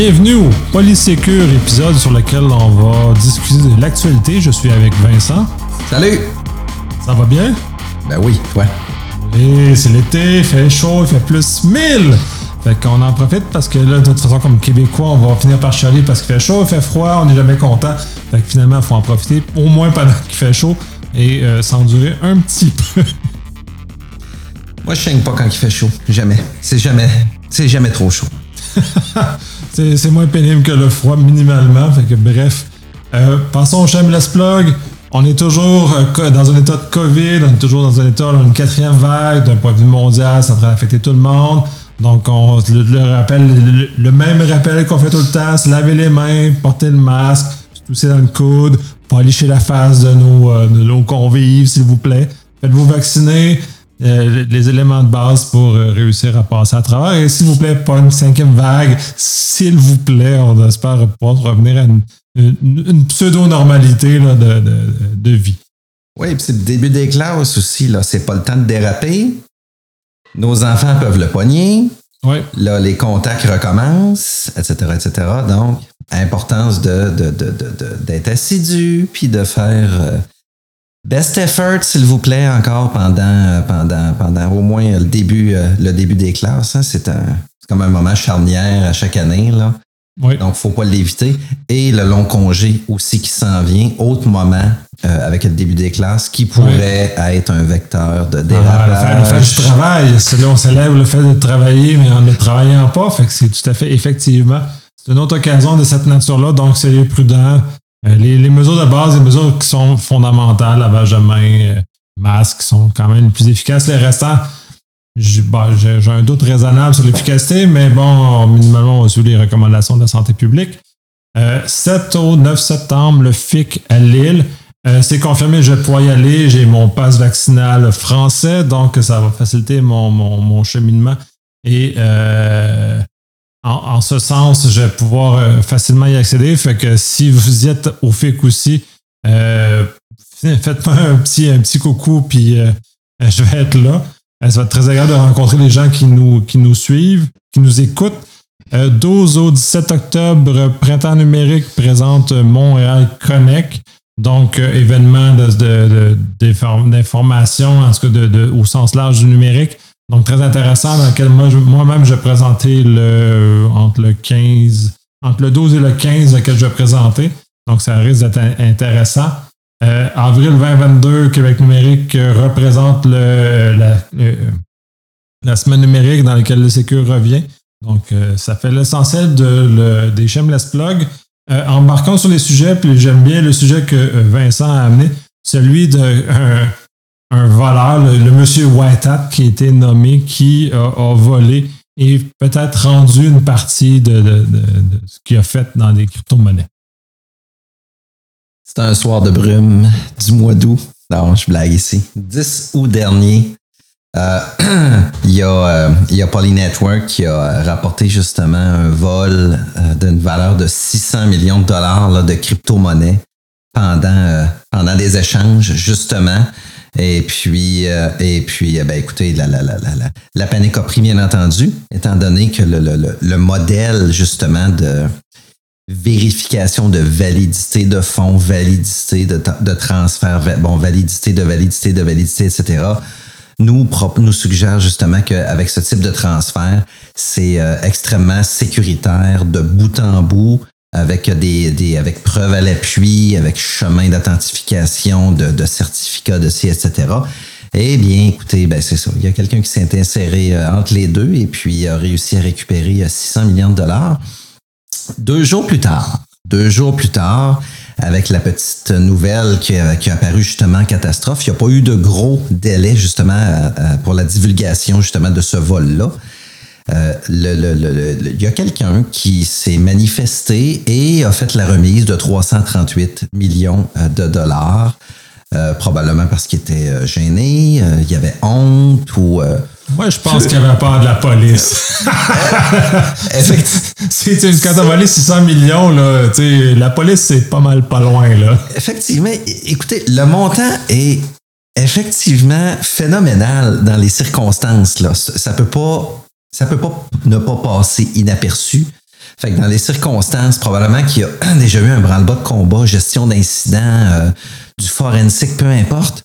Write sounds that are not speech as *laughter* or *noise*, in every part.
Bienvenue au Polysécure, épisode sur lequel on va discuter de l'actualité. Je suis avec Vincent. Salut! Ça va bien? Ben oui, toi. Et c'est l'été, il fait chaud, il fait plus 1000! Fait qu'on en profite parce que là, de toute façon, comme Québécois, on va finir par chialer parce qu'il fait chaud, il fait froid, on n'est jamais content. Fait que finalement, il faut en profiter au moins pendant qu'il fait chaud et euh, s'endurer un petit peu. Moi, je saigne pas quand il fait chaud. Jamais. C'est jamais. C'est jamais trop chaud. *laughs* c'est moins pénible que le froid minimalement. Fait que bref. Euh, passons au Shameless Plug. On est toujours euh, dans un état de COVID, on est toujours dans un état, là, une quatrième vague, d'un point de vue mondial, ça train d'affecter tout le monde. Donc, on le, le le, le même rappel qu'on fait tout le temps, se laver les mains, porter le masque, se tousser dans le coude, pas licher la face de nos, euh, de nos convives, s'il vous plaît. Faites-vous vacciner. Euh, les éléments de base pour euh, réussir à passer à travers. Et s'il vous plaît, pas une cinquième vague. S'il vous plaît, on espère pouvoir revenir à une, une- une pseudo-normalité là, de, de, de vie. Oui, puis c'est le début des classes aussi. Là, c'est pas le temps de déraper. Nos enfants peuvent le poigner. Oui. Là, les contacts recommencent, etc., etc. Donc, importance de, de, de, de- de- d'être assidu, puis de faire euh, best effort, s'il vous plaît, encore pendant, pendant, pendant au moins le début, euh, le début des classes. hein. C'est, comme un moment charnière à chaque année. Là. Oui. Donc, faut pas l'éviter. Et le long congé aussi qui s'en vient, autre moment euh, avec le début des classes, qui pourrait être un vecteur de Ah, le, fait, dérapage. le fait du travail, là on célèbre le fait de travailler, mais en ne travaillant pas. Fait que c'est tout à fait, effectivement, c'est une autre occasion de cette nature-là. Donc, c'est prudent. Euh, les, mesures de base, les mesures qui sont fondamentales, lavage de main, euh, masque, sont quand même les plus efficaces. Les restants, j'ai bah, j'ai- un doute raisonnable sur l'efficacité, mais bon, minimalement, on les recommandations de la santé publique. Euh, 7 au 9 septembre, le FIC à Lille. Euh, c'est confirmé, je vais pouvoir y aller. J'ai mon passe vaccinal français, donc ça va faciliter mon, mon, cheminement. Et en, ce sens, je vais pouvoir euh, facilement y accéder. Fait que si vous y êtes au FIC aussi, euh, faites-moi un petit, un petit coucou, puis euh, *laughs* je vais être là. Ça va être très agréable de rencontrer les gens qui nous, qui nous suivent, qui nous écoutent. Euh, 12 au 17 octobre, Printemps numérique présente Montréal Connect. Donc, événement de- de- d'information, en tout cas au sens large du numérique. Donc, très intéressant, dans lequel moi-même, je vais présenter le, entre le 15, entre le 12 et le 15, lequel je vais présenter. Donc, ça risque d'être in- intéressant. Euh, avril 2022, Québec numérique euh, représente le, la, le- la semaine numérique dans laquelle le Sécure revient. Donc, euh, ça fait l'essentiel de, le- des Shameless Plug. Euh, embarquons sur les sujets, puis j'aime bien le sujet que euh, Vincent a amené, celui d'un un voleur, le, monsieur White Hat qui a été nommé, qui a, volé et peut-être rendu une partie de, ce qu'il a fait dans les crypto-monnaies. C'est un soir de brume du mois d'août. Non, je blague ici. 10 août dernier, euh, *clears throat* il y a, euh, il y a Poly Network qui a rapporté justement un vol euh, d'une valeur de 600 millions de dollars de crypto-monnaie pendant, pendant des échanges, justement. Et puis, euh, et puis ben, écoutez, la, la, la, la, la, la panique a pris, bien entendu, étant donné que le, le, le, le modèle, justement, de vérification de validité de fonds, validité de, de transfert, bon, validité de validité de validité, etc., nous, nous suggère justement qu'avec ce type de transfert, c'est euh, extrêmement sécuritaire de bout en bout, avec des, des avec preuve à l'appui, avec chemin d'authentification, de, de certificat de ci, etc. Eh bien, écoutez, ben c'est ça. Il y a quelqu'un qui s'est inséré euh, entre les deux et puis a réussi à récupérer euh, 600 millions de dollars. Deux jours plus tard, deux jours plus tard, avec la petite nouvelle qui a, qui apparu justement catastrophe, il n'y a pas eu de gros délai justement euh, euh, pour la divulgation justement de ce vol-là. Euh, le- le- le- il y a quelqu'un qui s'est manifesté et a fait la remise de 338 millions euh, de dollars, euh, probablement parce qu'il était gêné, euh, il y avait honte ou... Moi, je pense qu'il avait peur de la police. *laughs* C'est une, quand t'as volé 600 millions, là, la police, c'est pas mal pas loin, là. Effectivement, écoutez, le montant est effectivement phénoménal dans les circonstances. Là. Ça ça peut pas, ça peut pas ne pas passer inaperçu. Fait que dans les circonstances, probablement qu'il y a *clears throat* déjà eu un branle-bas de combat, gestion d'incidents, euh, du forensique, peu importe.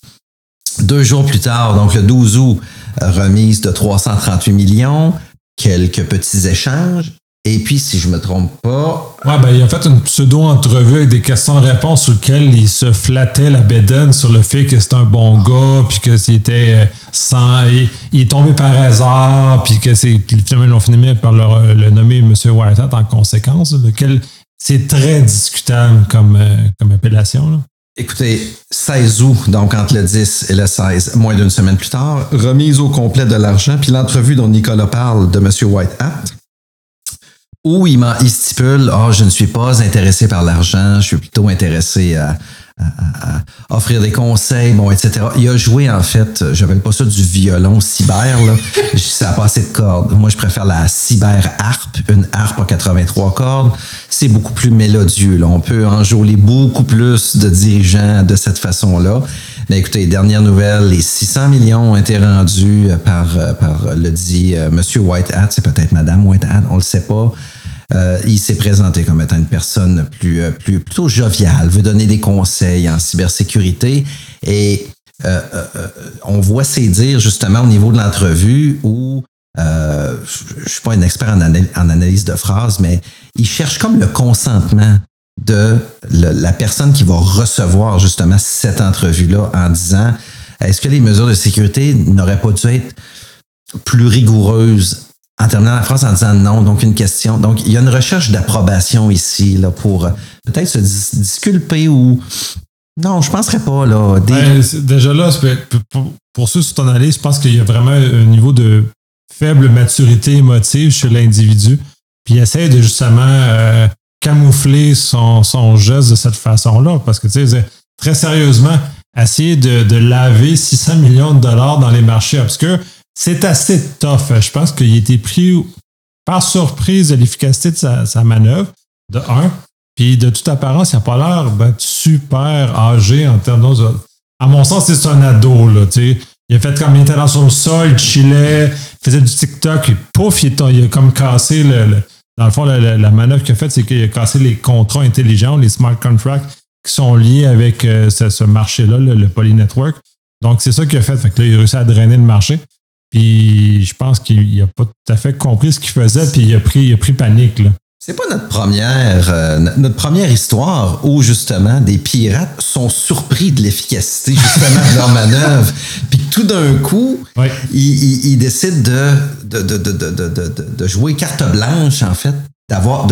Deux jours plus tard, donc le 12 août, remise de 338 millions, quelques petits échanges. Et puis, si je me trompe pas. Ouais, ben, il a fait une pseudo-entrevue avec des questions-réponses sur lesquelles il se flattait la bédaine sur le fait que c'est un bon gars, puis que c'était euh, sans. Il, est tombé par hasard, puis que c'est. Finalement, ils l'ont fini par le, le nommer M. Whitehead en conséquence, lequel c'est très discutable comme, euh, comme appellation. Là. Écoutez, 16 août, donc entre le 10 et le 16, moins d'une semaine plus tard, remise au complet de l'argent, puis l'entrevue dont Nicolas parle de M. Whitehat où il, il stipule Ah, je ne suis pas intéressé par l'argent, je suis plutôt intéressé à, offrir des conseils, bon, etc. Il a joué, en fait, j'appelle pas ça du violon cyber, là. *laughs* ça a passé de cordes. Moi, je préfère la cyber harpe, une harpe à 83 cordes. C'est beaucoup plus mélodieux, là. On peut enjôler beaucoup plus de dirigeants de cette façon-là. Mais écoutez, dernière nouvelle, les 600 millions ont été rendus par, par le dit euh, Monsieur Whitehat, c'est peut-être Madame Whitehat, on le sait pas. Euh, il s'est présenté comme étant une personne plus, euh, plus plutôt joviale, veut donner des conseils en cybersécurité et euh, on voit ses dires justement au niveau de l'entrevue où je ne suis pas un expert en, analyse de phrases, mais il cherche comme le consentement de la personne qui va recevoir justement cette entrevue-là en disant est-ce que les mesures de sécurité n'auraient pas dû être plus rigoureuses en terminant la phrase en disant non, donc une question. Donc, il y a une recherche d'approbation ici là, pour euh, peut-être se disculper ou. Non, je ne penserais pas. Là, ben, déjà là, pour, ceux sur ton analyse, je pense qu'il y a vraiment un niveau de faible maturité émotive chez l'individu. Puis il essaie de justement euh, camoufler son, son geste de cette façon-là. Parce que, tu sais, très sérieusement, essayer de, de laver 600 millions de dollars dans les marchés obscurs, c'est assez tough. Je pense qu'il a été pris par surprise de l'efficacité de sa, manœuvre, de un. Puis de toute apparence, il n'a pas l'air ben, super âgé en termes de. À mon sens, c'est un ado. Là, il a fait comme il était dans son sol, il chillait, il faisait du TikTok, et pouf, il, a comme cassé le. dans le fond, la, manœuvre qu'il a faite, c'est qu'il a cassé les contrats intelligents, les smart contracts qui sont liés avec euh, ce, marché-là, le, Poly Network. Donc, c'est ça qu'il a fait. Là, il a réussi à drainer le marché. Puis je pense qu'il n'a pas tout à fait compris ce qu'il faisait, puis il a pris, il a pris panique. Là. C'est pas notre première, euh, notre première histoire où justement des pirates sont surpris de l'efficacité justement de leur manœuvre. *laughs* Puis tout d'un coup, ils, ils, décident de, de, de, de, jouer carte blanche en fait, d'avoir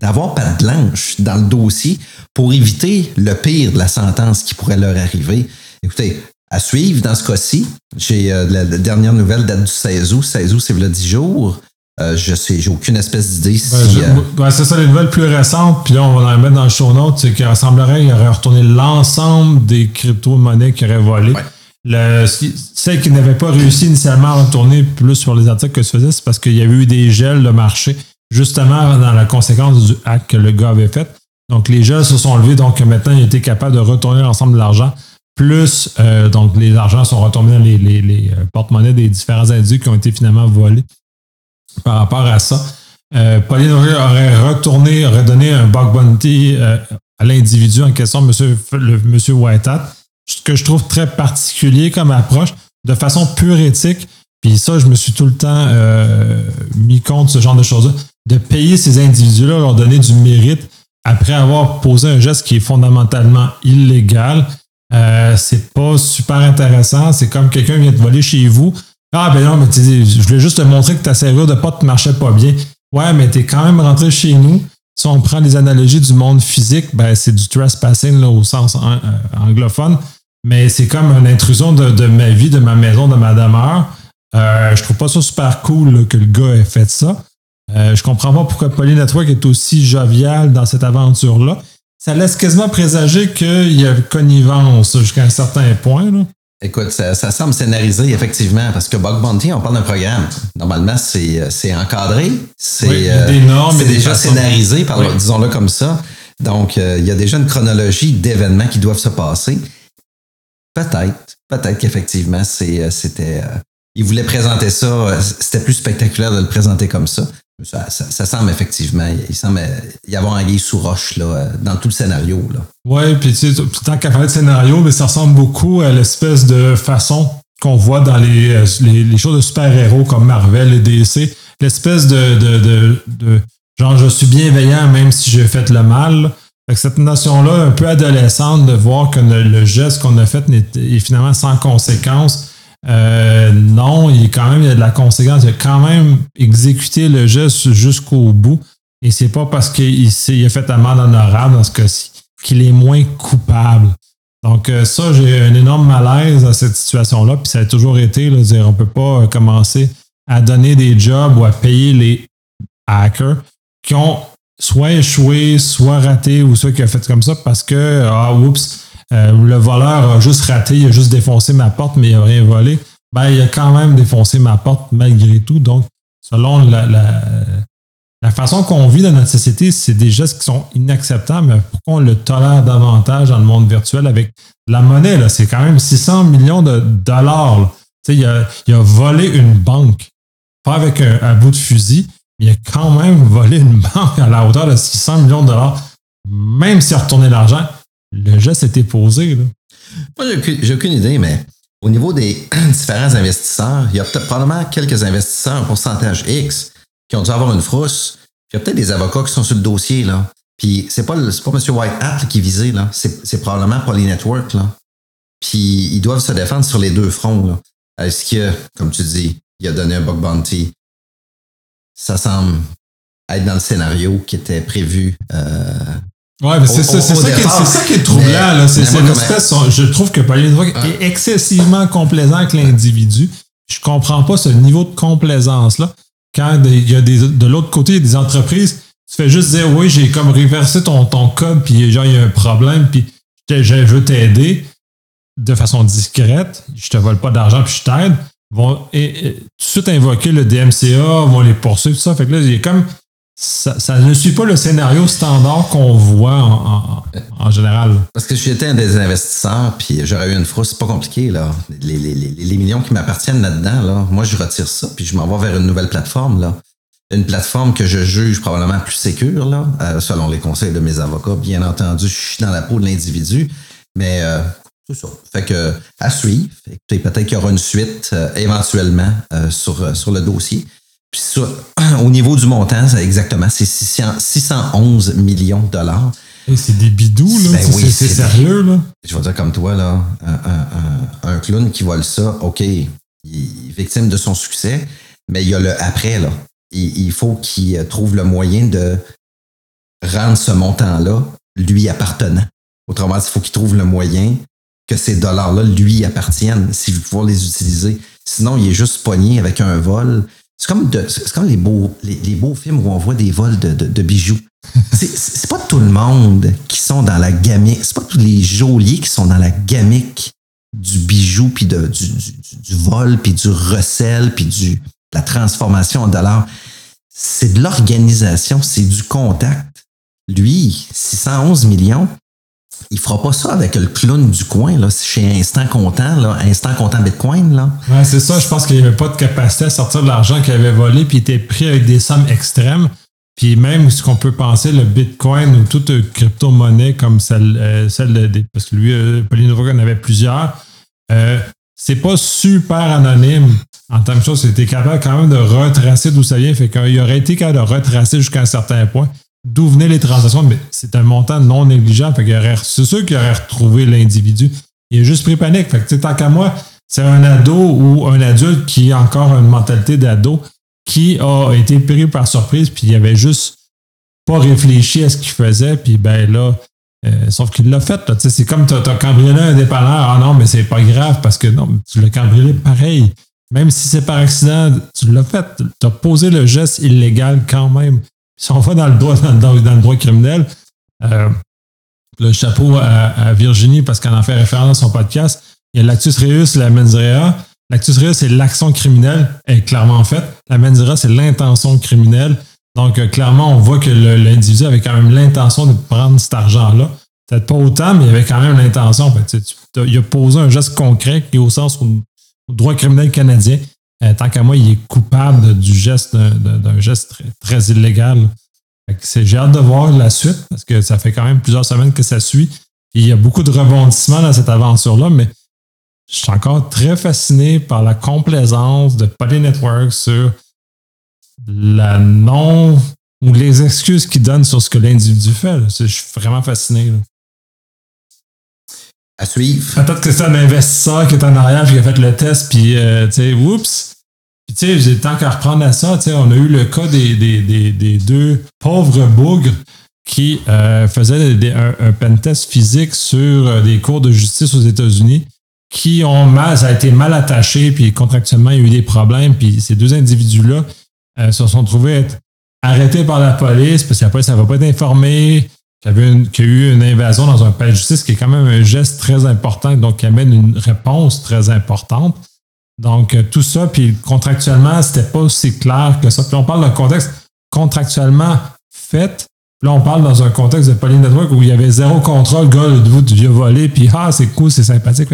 d'avoir pas de blanche dans le dossier pour éviter le pire de la sentence qui pourrait leur arriver. Écoutez, à suivre dans ce cas-ci. J'ai euh, la, dernière nouvelle date du 16 août. 16 août, c'est le 10 jours. Euh, je sais, j'ai aucune espèce d'idée si. Euh, c'est ça, les nouvelles plus récentes, puis là, on va en mettre dans le show notes, c'est qu'il semblerait qu'il aurait retourné l'ensemble des crypto-monnaies qu'il aurait volées. Le, celles qui n'avaient pas réussi initialement à retourner plus sur les articles que se faisait, c'est parce qu'il y avait eu des gels de marché, justement dans la conséquence du hack que le gars avait fait. Donc, les gels se sont levés, donc maintenant, il était capable de retourner l'ensemble de l'argent plus, euh, donc, les argents sont retombés dans les, les, euh, porte-monnaies des différents individus qui ont été finalement volés par rapport à ça. Euh, Pauline aurait retourné, aurait donné un bug bounty euh, à l'individu en question, monsieur, le, monsieur Whitehat, ce que je trouve très particulier comme approche, de façon pure éthique. Puis ça, je me suis tout le temps mis contre ce genre de choses-là, de payer ces individus-là, leur donner du mérite après avoir posé un geste qui est fondamentalement illégal euh, c'est pas super intéressant. C'est comme quelqu'un vient te voler chez vous. Ah, ben non, mais je voulais juste te montrer que ta serrure de pote ne marchait pas bien. Ouais, mais t'es quand même rentré chez nous. Si on prend les analogies du monde physique, ben c'est du trespassing là, au sens euh, anglophone. Mais c'est comme une intrusion de, ma vie, de ma maison, de ma demeure. Euh, je trouve pas ça super cool que le gars ait fait ça. Euh, je comprends pas pourquoi Poly Network est aussi jovial dans cette aventure-là ça laisse quasiment présager qu'il y a connivence jusqu'à un certain point. Là. Écoute, ça, semble scénarisé, effectivement, parce que Bug Bounty, on parle d'un programme. Normalement, c'est encadré, c'est euh, déjà scénarisé, disons-le comme ça. Donc, euh, il y a déjà une chronologie d'événements qui doivent se passer. Peut-être, peut-être qu'effectivement, euh, c'était. il voulait présenter ça, c'était plus spectaculaire de le présenter comme ça. Ça, semble effectivement, il semble y avoir un sous roche là, euh, dans tout le scénario. Oui, puis tu sais, tant qu'à parler de scénario, mais ça ressemble beaucoup à l'espèce de façon qu'on voit dans les, euh, choses de super-héros comme Marvel et DC. L'espèce de, genre je suis bienveillant même si j'ai fait le mal. cette notion-là, un peu adolescente, de voir que le, geste qu'on a fait est finalement sans conséquence, euh, non, il, est quand même, il y a de la conséquence. Il a quand même exécuté le geste jusqu'au bout. Et c'est pas parce qu'il il a fait amende honorable dans ce cas-ci qu'il est moins coupable. Donc, euh, ça, j'ai un énorme malaise à cette situation-là. Puis ça a toujours été, là, dire, on peut pas euh, commencer à donner des jobs ou à payer les hackers qui ont soit échoué, soit raté, ou soit qui ont fait comme ça parce que, ah, oups, le voleur a juste raté, il a juste défoncé ma porte, mais il n'a rien volé. Ben, il a quand même défoncé ma porte malgré tout. Donc, selon la, façon qu'on vit dans notre société, c'est des gestes qui sont inacceptables. Mais pourquoi on le tolère davantage dans le monde virtuel avec la monnaie? C'est quand même 600 millions de dollars. Il a, il a volé une banque. Pas avec un, bout de fusil, mais il a quand même volé une banque à la hauteur de 600 millions de dollars. Même s'il a retourné l'argent, le geste était posé. Là. Moi, j'ai aucune idée, mais au niveau des *clears throat* différents investisseurs, il y a peut-être probablement quelques investisseurs, un pourcentage X, qui ont dû avoir une frousse. Il y a peut-être des avocats qui sont sur le dossier, là. Puis c'est pas, pas M. White Hat qui est visé, là. C'est probablement Poly Network, là. Puis ils doivent se défendre sur les deux fronts. Est-ce que, comme tu dis, il a donné un bug bounty? Ça semble être dans le scénario qui était prévu euh, Ouais, mais c'est ça, ça, qui est troublant. là. C'est espèce, je trouve que Pauline est excessivement complaisant avec l'individu. Je comprends pas ce niveau de complaisance-là. Quand il y a des, de l'autre côté, il y a des entreprises, tu fais juste dire oui, j'ai comme reversé ton, ton code, puis genre, il y a un problème, puis je, veux t'aider de façon discrète. Je te vole pas d'argent, puis je t'aide. Vont et, tout de suite invoquer le DMCA, vont les poursuivre, tout ça. Fait que là, il y a comme ça, ne suit pas le scénario standard qu'on voit en, général. Parce que j'étais un des investisseurs, puis j'aurais eu une frousse, c'est pas compliqué, là. Les, millions qui m'appartiennent là-dedans, là, moi, je retire ça, puis je m'en vais vers une nouvelle plateforme, là. Une plateforme que je juge probablement plus sécure, là, euh, selon les conseils de mes avocats. Bien entendu, je suis dans la peau de l'individu, mais euh, c'est ça. Fait que, à suivre. Peut-être qu'il y aura une suite euh, éventuellement sur, sur le dossier. Puis ça, *clears throat* au niveau du montant, c'est exactement, c'est 611 millions de dollars. c'est des bidous, là. Ben oui, c'est sérieux, là. Je vais dire comme toi, là, un, clown qui vole ça, OK, il est victime de son succès, mais il y a le après, là. Il, faut qu'il trouve le moyen de rendre ce montant-là lui appartenant. Autrement dit, il faut qu'il trouve le moyen que ces dollars-là lui appartiennent, s'il veut pouvoir les utiliser. Sinon, il est juste pogné avec un vol c'est comme, comme les, beaux, les, beaux films où on voit des vols de, de, bijoux. *laughs* C'est pas tout le monde qui sont dans la gamique. C'est pas tous les geôliers qui sont dans la gamique du bijou, puis de, du, du, vol, puis du recel, puis du, de la transformation en dollars. C'est de l'organisation, c'est du contact. Lui, 611 millions, il fera pas ça avec le clown du coin, là, chez Instant Comptant, là, Instant Comptant Bitcoin. Là. Ouais, c'est ça. Je pense qu'il n'y avait pas de capacité à sortir de l'argent qu'il avait volé, puis il était pris avec des sommes extrêmes. Puis même ce qu'on peut penser, le Bitcoin ou toute crypto-monnaie comme celle, euh, celle de, parce que lui, euh, Pauline en avait plusieurs, euh, c'est pas super anonyme en tant que chose. C'était capable quand même de retracer d'où ça vient. Fait qu'il aurait été capable de retracer jusqu'à un certain point d'où venaient les transactions, mais c'est un montant non négligeable. c'est sûr qu'il aurait retrouvé l'individu. Il a juste pris panique. Fait que, tant qu'à moi, c'est un ado ou un adulte qui a encore une mentalité d'ado qui a été pris par surprise, puis il avait juste pas réfléchi à ce qu'il faisait, puis ben là, euh, sauf qu'il l'a fait. C'est comme tu as, cambriolé un dépanneur. Ah non, mais c'est pas grave parce que non, tu l'as cambriolé pareil. Même si c'est par accident, tu l'as fait. Tu as posé le geste illégal quand même si on va dans le droit, dans, le droit criminel, euh, le chapeau à, Virginie, parce qu'elle en fait référence à son podcast, il y a l'actus reus la mens rea. L'actus reus, c'est l'action criminelle, est clairement faite. La mens rea, c'est l'intention criminelle. Donc, euh, clairement, on voit que l'individu avait quand même l'intention de prendre cet argent-là. Peut-être pas autant, mais il avait quand même l'intention. il a posé un geste concret qui est au sens au droit criminel canadien tant qu'à moi, il est coupable du geste d'un geste très, illégal. J'ai hâte de voir la suite parce que ça fait quand même plusieurs semaines que ça suit. il y a beaucoup de rebondissements dans cette aventure-là, mais je suis encore très fasciné par la complaisance de Poly Network sur la non ou les excuses qu'ils donnent sur ce que l'individu fait. Je suis vraiment fasciné. Suivre. Peut-être que c'est un investisseur qui est en arrière qui a fait le test, puis, euh, tu sais, oups. Puis, tu sais, tant qu'à reprendre à ça, tu sais, on a eu le cas des, des, deux pauvres bougres qui euh, faisaient un, un pentest physique sur euh, des cours de justice aux États-Unis qui ont mal, ça a été mal attaché, puis contractuellement, il y a eu des problèmes, puis ces deux individus-là se sont trouvés être arrêtés par la police parce qu'après, ça ne va pas être informé qu'il y, a eu une invasion dans un palais de justice, qui est quand même un geste très important, donc qui amène une réponse très importante. Donc, euh, tout ça, puis contractuellement, c'était pas aussi clair que ça. Puis on parle d'un contexte contractuellement fait. Puis là, on parle dans un contexte de Poly Network où il y avait zéro contrôle, le gars, le du vieux volé, puis ah, c'est cool, c'est sympathique.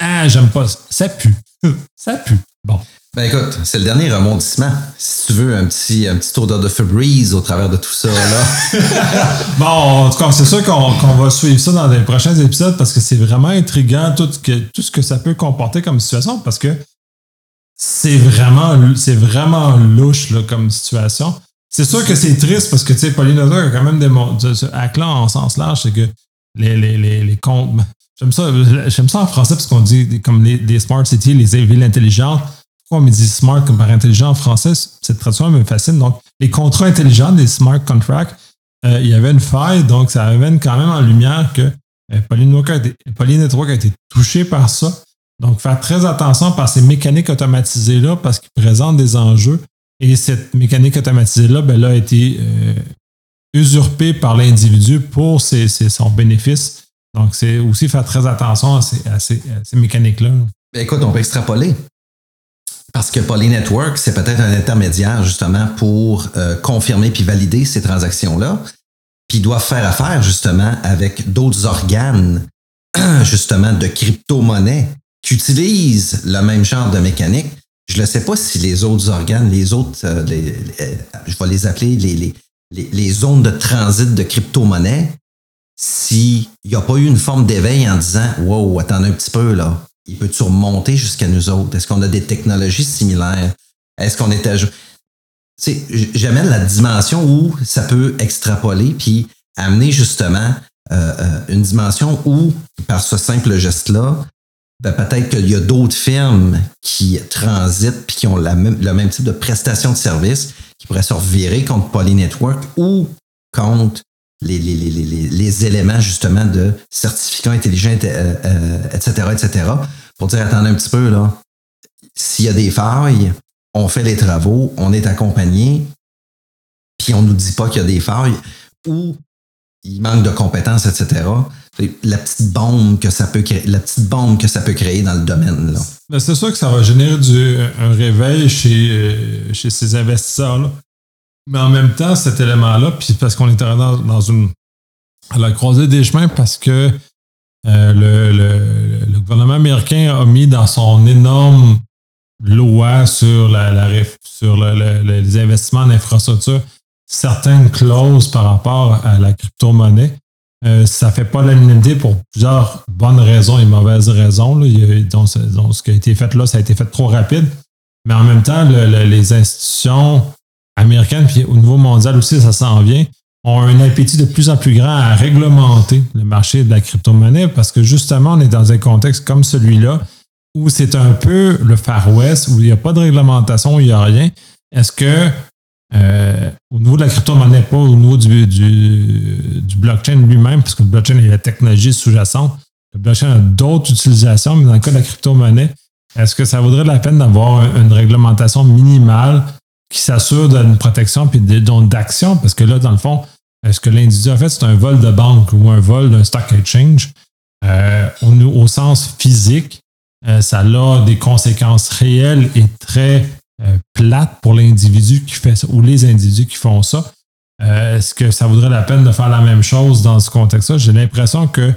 Ah, j'aime pas ça. Ça pue. *laughs* ça pue. Bon. Ben écoute, c'est le dernier remondissement. Si tu veux un petit, un petit odeur de Febreze au travers de tout ça, là. *laughs* bon, en tout cas, c'est sûr qu'on va suivre ça dans les prochains épisodes parce que c'est vraiment intriguant tout, que, tout ce que ça peut comporter comme situation parce que c'est vraiment, c'est vraiment louche là, comme situation. C'est sûr que c'est triste parce que, tu sais, Pauline a quand même des ce là en sens large, c'est que les, les, les, les comptes, J'aime ça, j'aime ça en français parce qu'on dit comme les, smart cities, les villes intelligentes. Pourquoi on me dit smart comme par intelligent en français? Cette traduction me fascine. Donc, les contrats intelligents, les smart contracts, euh, il y avait une faille, donc ça amène quand même en lumière que euh, Pauline, Network a été touché par ça. Donc, faire très attention par ces mécaniques automatisées-là parce qu'ils présentent des enjeux. Et cette mécanique automatisée-là, ben, a été euh, usurpée par l'individu pour ses, son bénéfice donc, c'est aussi faire très attention à ces, mécaniques-là. Ben, écoute, on peut extrapoler. Parce que Poly Network, c'est peut-être un intermédiaire justement pour euh, confirmer puis valider ces transactions-là. Puis doivent faire affaire justement avec d'autres organes, *clears throat* justement, de crypto-monnaie qui utilisent le même genre de mécanique. Je ne sais pas si les autres organes, les autres, euh, je vais les appeler les, les zones de transit de crypto-monnaie, s'il n'y a pas eu une forme d'éveil en disant Wow, attends un petit peu là, il peut-tu remonter jusqu'à nous autres? Est-ce qu'on a des technologies similaires? Est-ce qu'on est à J'amène la dimension où ça peut extrapoler puis amener justement euh, euh, une dimension où, par ce simple geste-là, ben, peut-être qu'il y a d'autres firmes qui transitent puis qui ont le même type de prestation de service qui pourraient se revirer contre Poly Network ou contre les, les, les, les, éléments justement de certificats intelligents, etc., euh, etc., euh, pour dire, attendez un petit peu, là, s'il y a des failles, on fait les travaux, on est accompagné, puis on nous dit pas qu'il y a des failles, ou il manque de compétences, etc. La petite bombe que ça peut créer, la petite bombe que ça peut créer dans le domaine. Là. Ben, c'est sûr que ça va générer du, un réveil chez, euh, chez ces investisseurs-là. Mais en même temps, cet élément-là, puis parce qu'on est dans, dans une. à la croisée des chemins parce que euh, le, le, gouvernement américain a mis dans son énorme loi sur, la sur les investissements en infrastructure certaines clauses par rapport à la crypto-monnaie. Euh, ça fait pas l'unanimité pour plusieurs bonnes raisons et mauvaises raisons. Là. donc, ce qui a été fait là, ça a été fait trop rapide. Mais en même temps, les institutions américaine, puis au niveau mondial aussi, ça s'en vient, ont un appétit de plus en plus grand à réglementer le marché de la crypto-monnaie parce que justement, on est dans un contexte comme celui-là où c'est un peu le Far West, où il n'y a pas de réglementation, où il n'y a rien. Est-ce que euh, au niveau de la crypto-monnaie, pas au niveau du, du, blockchain lui-même, parce que le blockchain est la technologie sous-jacente, le blockchain a d'autres utilisations, mais dans le cas de la crypto-monnaie, est-ce que ça vaudrait la peine d'avoir une réglementation minimale qui s'assure d'une protection puis d'action, parce que là, dans le fond, ce que l'individu a fait, c'est un vol de banque ou un vol d'un stock exchange? Euh, au, sens physique, euh, ça a des conséquences réelles et très euh, plates pour l'individu qui fait ça ou les individus qui font ça. Est-ce que ça vaudrait la peine de faire la même chose dans ce contexte-là? J'ai l'impression que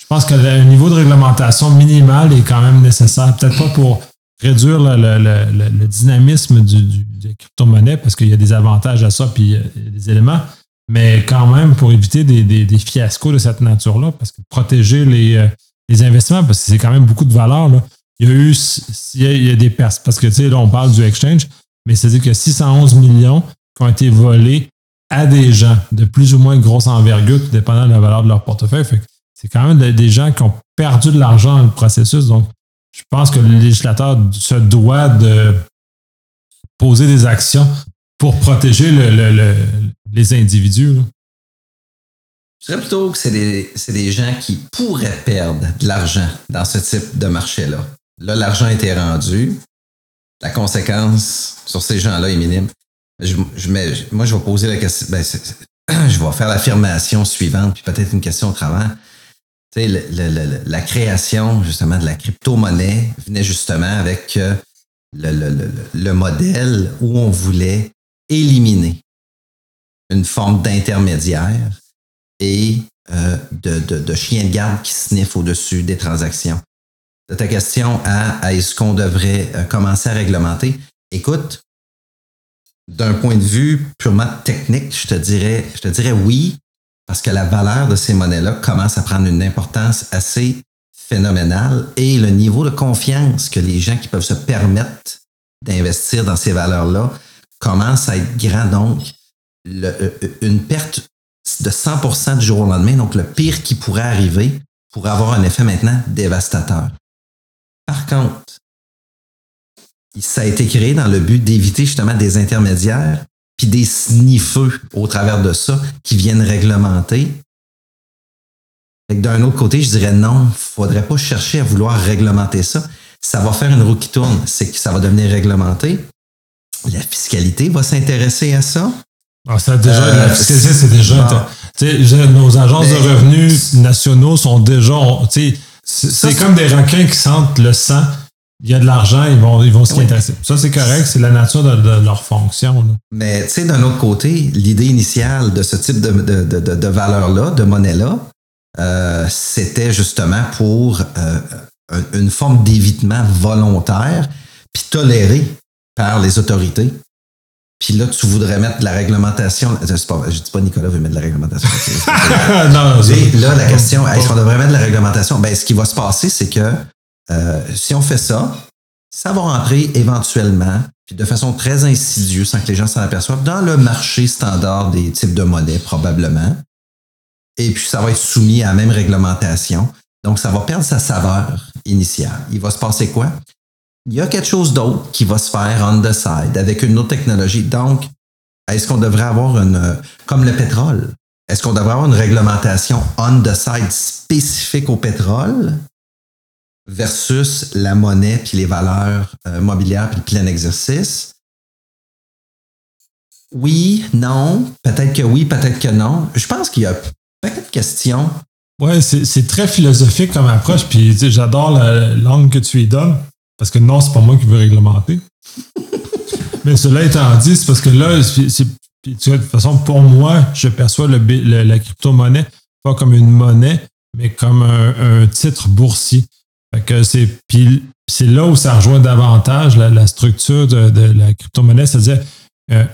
je pense le niveau de réglementation minimal est quand même nécessaire. Peut-être pas pour réduire le, dynamisme du, des crypto-monnaies parce qu'il y a des avantages à ça, puis des éléments. Mais quand même, pour éviter des, fiascos de cette nature-là, parce que protéger les, les investissements, parce que c'est quand même beaucoup de valeur, là, il y a eu y des pertes. Parce que, tu sais, là, on parle du exchange, mais c'est-à-dire que 611 millions qui ont été volés à des gens de plus ou moins grosse envergure, dépendant de la valeur de leur portefeuille. c'est quand même des gens qui ont perdu de l'argent dans le processus. Donc, je pense que le législateur se doit de poser des actions pour protéger les individus. Je dirais plutôt que c'est des, des, gens qui pourraient perdre de l'argent dans ce type de marché-là. Là, l'argent été rendu. La conséquence sur ces gens-là est minime. Je, moi, je vais poser la question. Ben, *clears throat* je vais faire l'affirmation suivante, puis peut-être une question au travers. Tu sais, la création, justement, de la crypto-monnaie venait justement avec euh, le, modèle où on voulait éliminer une forme d'intermédiaire et euh, de, de, de chien de garde qui sniffe au-dessus des transactions de ta question à, est-ce qu'on devrait euh, commencer à réglementer, écoute, d'un point de vue purement technique, je te dirais, je te dirais oui, parce que la valeur de ces monnaies-là commence à prendre une importance assez phénoménale et le niveau de confiance que les gens qui peuvent se permettre d'investir dans ces valeurs-là commence à être grand. Donc, euh, une perte de 100% du jour au lendemain, donc le pire qui pourrait arriver, pourrait avoir un effet maintenant dévastateur. Par contre, ça a été créé dans le but d'éviter justement des intermédiaires puis des sniffeux au travers de ça qui viennent réglementer. D'un autre côté, je dirais non, il ne faudrait pas chercher à vouloir réglementer ça. Ça va faire une roue qui tourne, c'est que ça va devenir réglementé. La fiscalité va s'intéresser à ça. Ah, ça déjà, la euh, fiscalité, c'est déjà. nos agences de revenus nationaux sont déjà. C'est comme des requins qui sentent le sang. Il y a de l'argent, ils vont, ils vont s'y intéresser. Ça, c'est correct, c'est la nature de, leur fonction. Mais tu sais, d'un autre côté, l'idée initiale de ce type de, de valeur-là, de monnaie-là, euh, c'était justement pour euh, une forme d'évitement volontaire, puis toléré par les autorités. Puis là, tu voudrais mettre de la réglementation. Je ne dis pas Nicolas veut mettre de la réglementation. *laughs* non, là, la question, est-ce qu'on devrait mettre de la réglementation? Ben, ce qui va se passer, c'est que euh, si on fait ça, ça va rentrer éventuellement, puis de façon très insidieuse, sans que les gens s'en aperçoivent, dans le marché standard des types de monnaies, probablement. Et puis, ça va être soumis à la même réglementation. Donc, ça va perdre sa saveur initiale. Il va se passer quoi? Il y a quelque chose d'autre qui va se faire on the side avec une autre technologie. Donc, est-ce qu'on devrait avoir une, comme le pétrole, est-ce qu'on devrait avoir une réglementation on the side spécifique au pétrole versus la monnaie puis les valeurs euh, mobilières puis le plein exercice? Oui, non, peut-être que oui, peut-être que non. Je pense qu'il y a peut-être de questions. Ouais, c'est très philosophique comme approche, puis j'adore la langue que tu y donnes. Parce que non, c'est pas moi qui veux réglementer. Mais cela étant dit, c'est parce que là, de toute façon, pour moi, je perçois le, la crypto-monnaie pas comme une monnaie, mais comme un, titre boursier. Fait que c'est, là où ça rejoint davantage la, structure de, la crypto-monnaie, c'est-à-dire euh,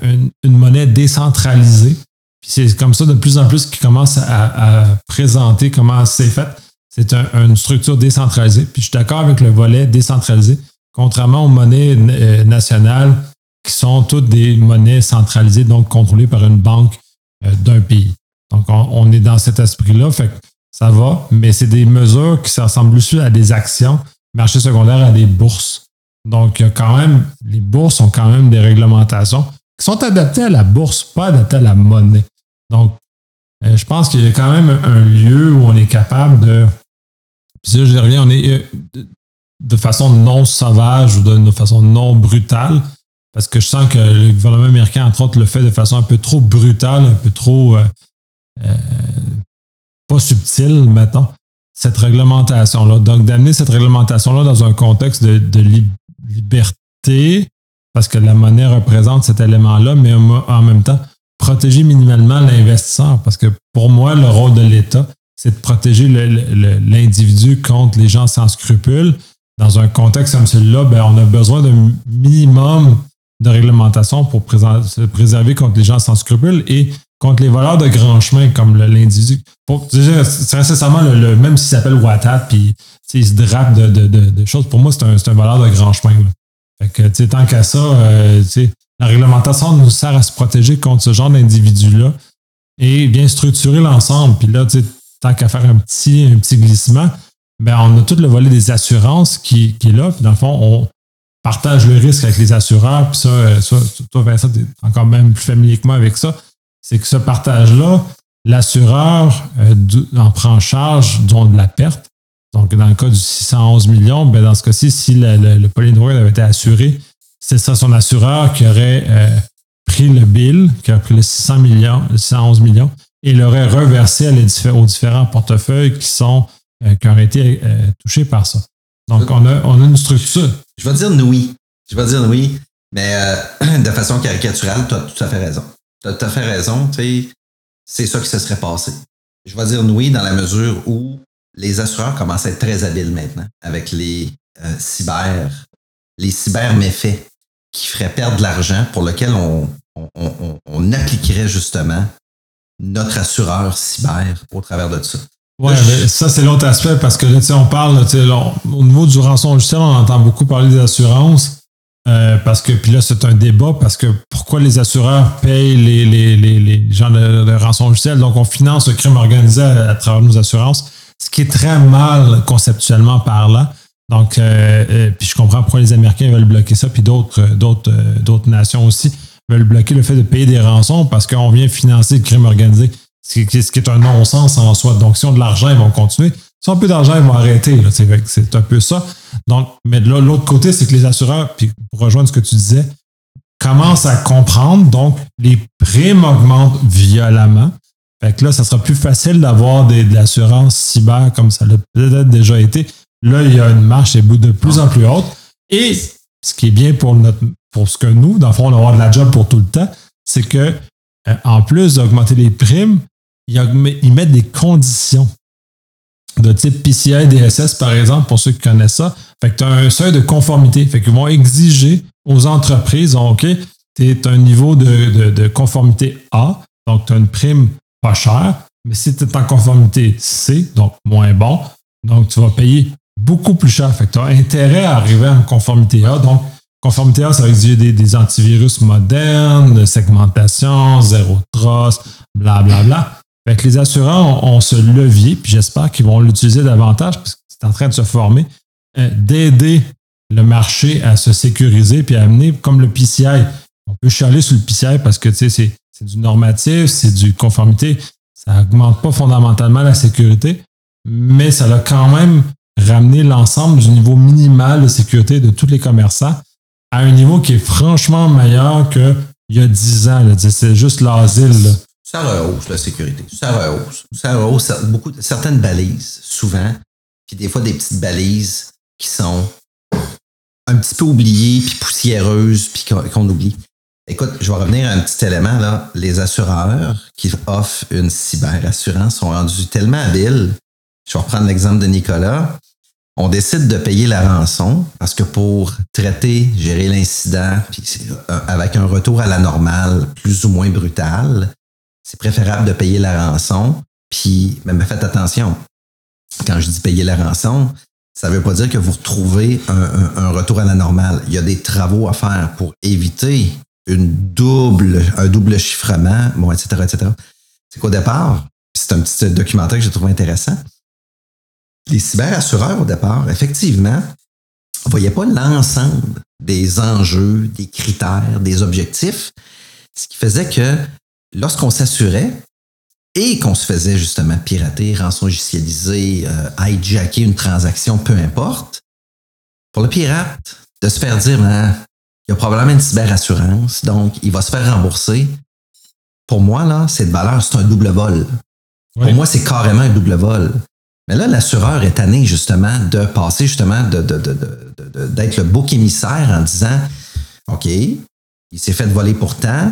une, monnaie décentralisée. C'est comme ça de plus en plus qui commence à présenter comment c'est fait. C'est une structure décentralisée. Puis je suis d'accord avec le volet décentralisé, contrairement aux monnaies euh, nationales qui sont toutes des monnaies centralisées, donc contrôlées par une banque euh, d'un pays. Donc, on, est dans cet esprit-là, fait ça va, mais c'est des mesures qui ressemblent plus à des actions, marché secondaire à des bourses. Donc, il y a quand même, les bourses ont quand même des réglementations qui sont adaptées à la bourse, pas adaptées à la monnaie. Donc, euh, je pense qu'il y a quand même un lieu où on est capable de puis ça, je reviens, on est euh, de façon non sauvage ou de, façon non brutale, parce que je sens que le gouvernement américain, entre autres, le fait de façon un peu trop brutale, un peu trop euh, euh, pas subtile, maintenant, cette réglementation-là. Donc, d'amener cette réglementation-là dans un contexte de, liberté, parce que la monnaie représente cet élément-là, mais en même temps, protéger minimalement l'investisseur, parce que pour moi, le rôle de l'État, c'est de protéger l'individu contre les gens sans scrupules. dans un contexte comme celui-là, ben, on a besoin d'un minimum de réglementation pour se préserver contre les gens sans scrupules et contre les voleurs de grand chemin comme l'individu. C'est nécessairement le, même s'il s'appelle WhatsApp puis il se drape de, choses. Pour moi, c'est un, un, de grand chemin. Fait que, tant qu'à ça, euh, la réglementation nous sert à se protéger contre ce genre d'individus-là et bien structurer l'ensemble. Puis là, tant qu'à faire un petit, un petit glissement, ben, on a tout le volet des assurances qui, qui est là. Puis dans le fond, on partage le risque avec les assureurs. Puis ça, euh, toi, Vincent, tu es encore même plus familier que moi avec ça. C'est que ce partage-là, l'assureur euh, en prend charge de la perte. Donc, dans le cas du 611 millions, ben dans ce cas-ci, si le, le, le avait été assuré, c'est ça son assureur qui aurait euh, pris le bill, qui a pris les 600 millions, 611 millions, et l'aurait reversé aux différents portefeuilles qui sont euh, qui auraient été euh, touchés par ça. Donc, on a, on a une structure. Je vais dire oui. Je vais dire oui, mais *clears throat* de façon caricaturale, tu as tout à fait raison. Tu as tout à fait raison. C'est ça qui se serait passé. Je vais dire oui dans la mesure où les assureurs commencent à être très habiles maintenant avec les cyber, les cyber méfaits qui ferait perdre de l'argent pour lequel on, on, appliquerait justement notre assureur cyber au travers de ça. Oui, ça, c'est l'autre aspect parce que là, on parle, au niveau du rançon logiciel, on entend beaucoup parler des assurances. Euh, parce que, puis là, c'est un débat parce que pourquoi les assureurs payent les, les, les, les gens de, de rançon logiciel? Donc, on finance le crime organisé à, travers nos assurances, ce qui est très mal conceptuellement parlant. Donc, euh, euh, puis je comprends pourquoi les Américains veulent bloquer ça, puis d'autres, euh, d'autres, d'autres nations aussi veulent bloquer le fait de payer des rançons parce qu'on vient financer le crime organisé, ce qui, est un non-sens en soi. Donc, si on a de l'argent, ils vont continuer. Si on a peu d'argent, ils vont arrêter. c'est un peu ça. Donc, mais de l'autre côté, c'est que les assureurs, puis pour rejoindre ce que tu disais, commencent à comprendre. Donc, les primes augmentent violemment. Fait que là, ça sera plus facile d'avoir de l'assurance cyber comme ça l'a peut-être déjà été Là, il y a une marche de plus en plus haute. Et ce qui est bien pour, notre, pour ce que nous, dans le fond, on avoir de la job pour tout le temps, c'est que euh, en plus d'augmenter les primes, ils mettent des conditions de type PCI DSS, par exemple, pour ceux qui connaissent ça. Fait que tu as un seuil de conformité. Fait qu'ils vont exiger aux entreprises, OK, tu as un niveau de, de, conformité A, donc tu as une prime pas chère, mais si tu es en conformité C, donc moins bon, donc tu vas payer beaucoup plus cher. Fait que tu as intérêt à arriver en conformité A. Donc, conformité A, ça va exiger des, antivirus modernes, de segmentation, zéro trust, blablabla. Bla. Fait que les assureurs ont, ce levier, puis j'espère qu'ils vont l'utiliser davantage, parce que c'est en train de se former, euh, d'aider le marché à se sécuriser puis à amener comme le PCI. On peut chialer sur le PCI parce que c'est, c'est du normatif, c'est du conformité. Ça n'augmente pas fondamentalement la sécurité, mais ça a quand même ramener l'ensemble du niveau minimal de sécurité de tous les commerçants à un niveau qui est franchement meilleur qu'il y a 10 ans. C'est juste l'asile. Ça rehausse la sécurité. Ça rehausse. Ça rehausse beaucoup, certaines balises, souvent. Puis des fois, des petites balises qui sont un petit peu oubliées, puis poussiéreuses, puis qu'on oublie. Écoute, je vais revenir à un petit élément. là. Les assureurs qui offrent une cyberassurance sont rendus tellement habiles. Je vais reprendre l'exemple de Nicolas on décide de payer la rançon parce que pour traiter, gérer l'incident euh, avec un retour à la normale plus ou moins brutal, c'est préférable de payer la rançon. Puis, mais faites attention, quand je dis payer la rançon, ça ne veut pas dire que vous retrouvez un, retour à la normale. Il y a des travaux à faire pour éviter un double chiffrement, bon, etc., etc. C'est qu'au départ, c'est un petit documentaire que j'ai trouvé intéressant les cyberassureurs, au départ, effectivement, ne voyaient pas l'ensemble des enjeux, des critères, des objectifs, ce qui faisait que lorsqu'on s'assurait et qu'on se faisait justement pirater, rançongicialiser, euh, hijacker une transaction, peu importe, pour le pirate, de se faire dire, hein, il y a probablement une cyberassurance, donc il va se faire rembourser. Pour moi, là, cette valeur, c'est un double vol. Pour moi, c'est carrément un double vol. Mais là, l'assureur est tanné justement de passer justement d'être le bouc émissaire en disant OK, il s'est fait voler pour tant,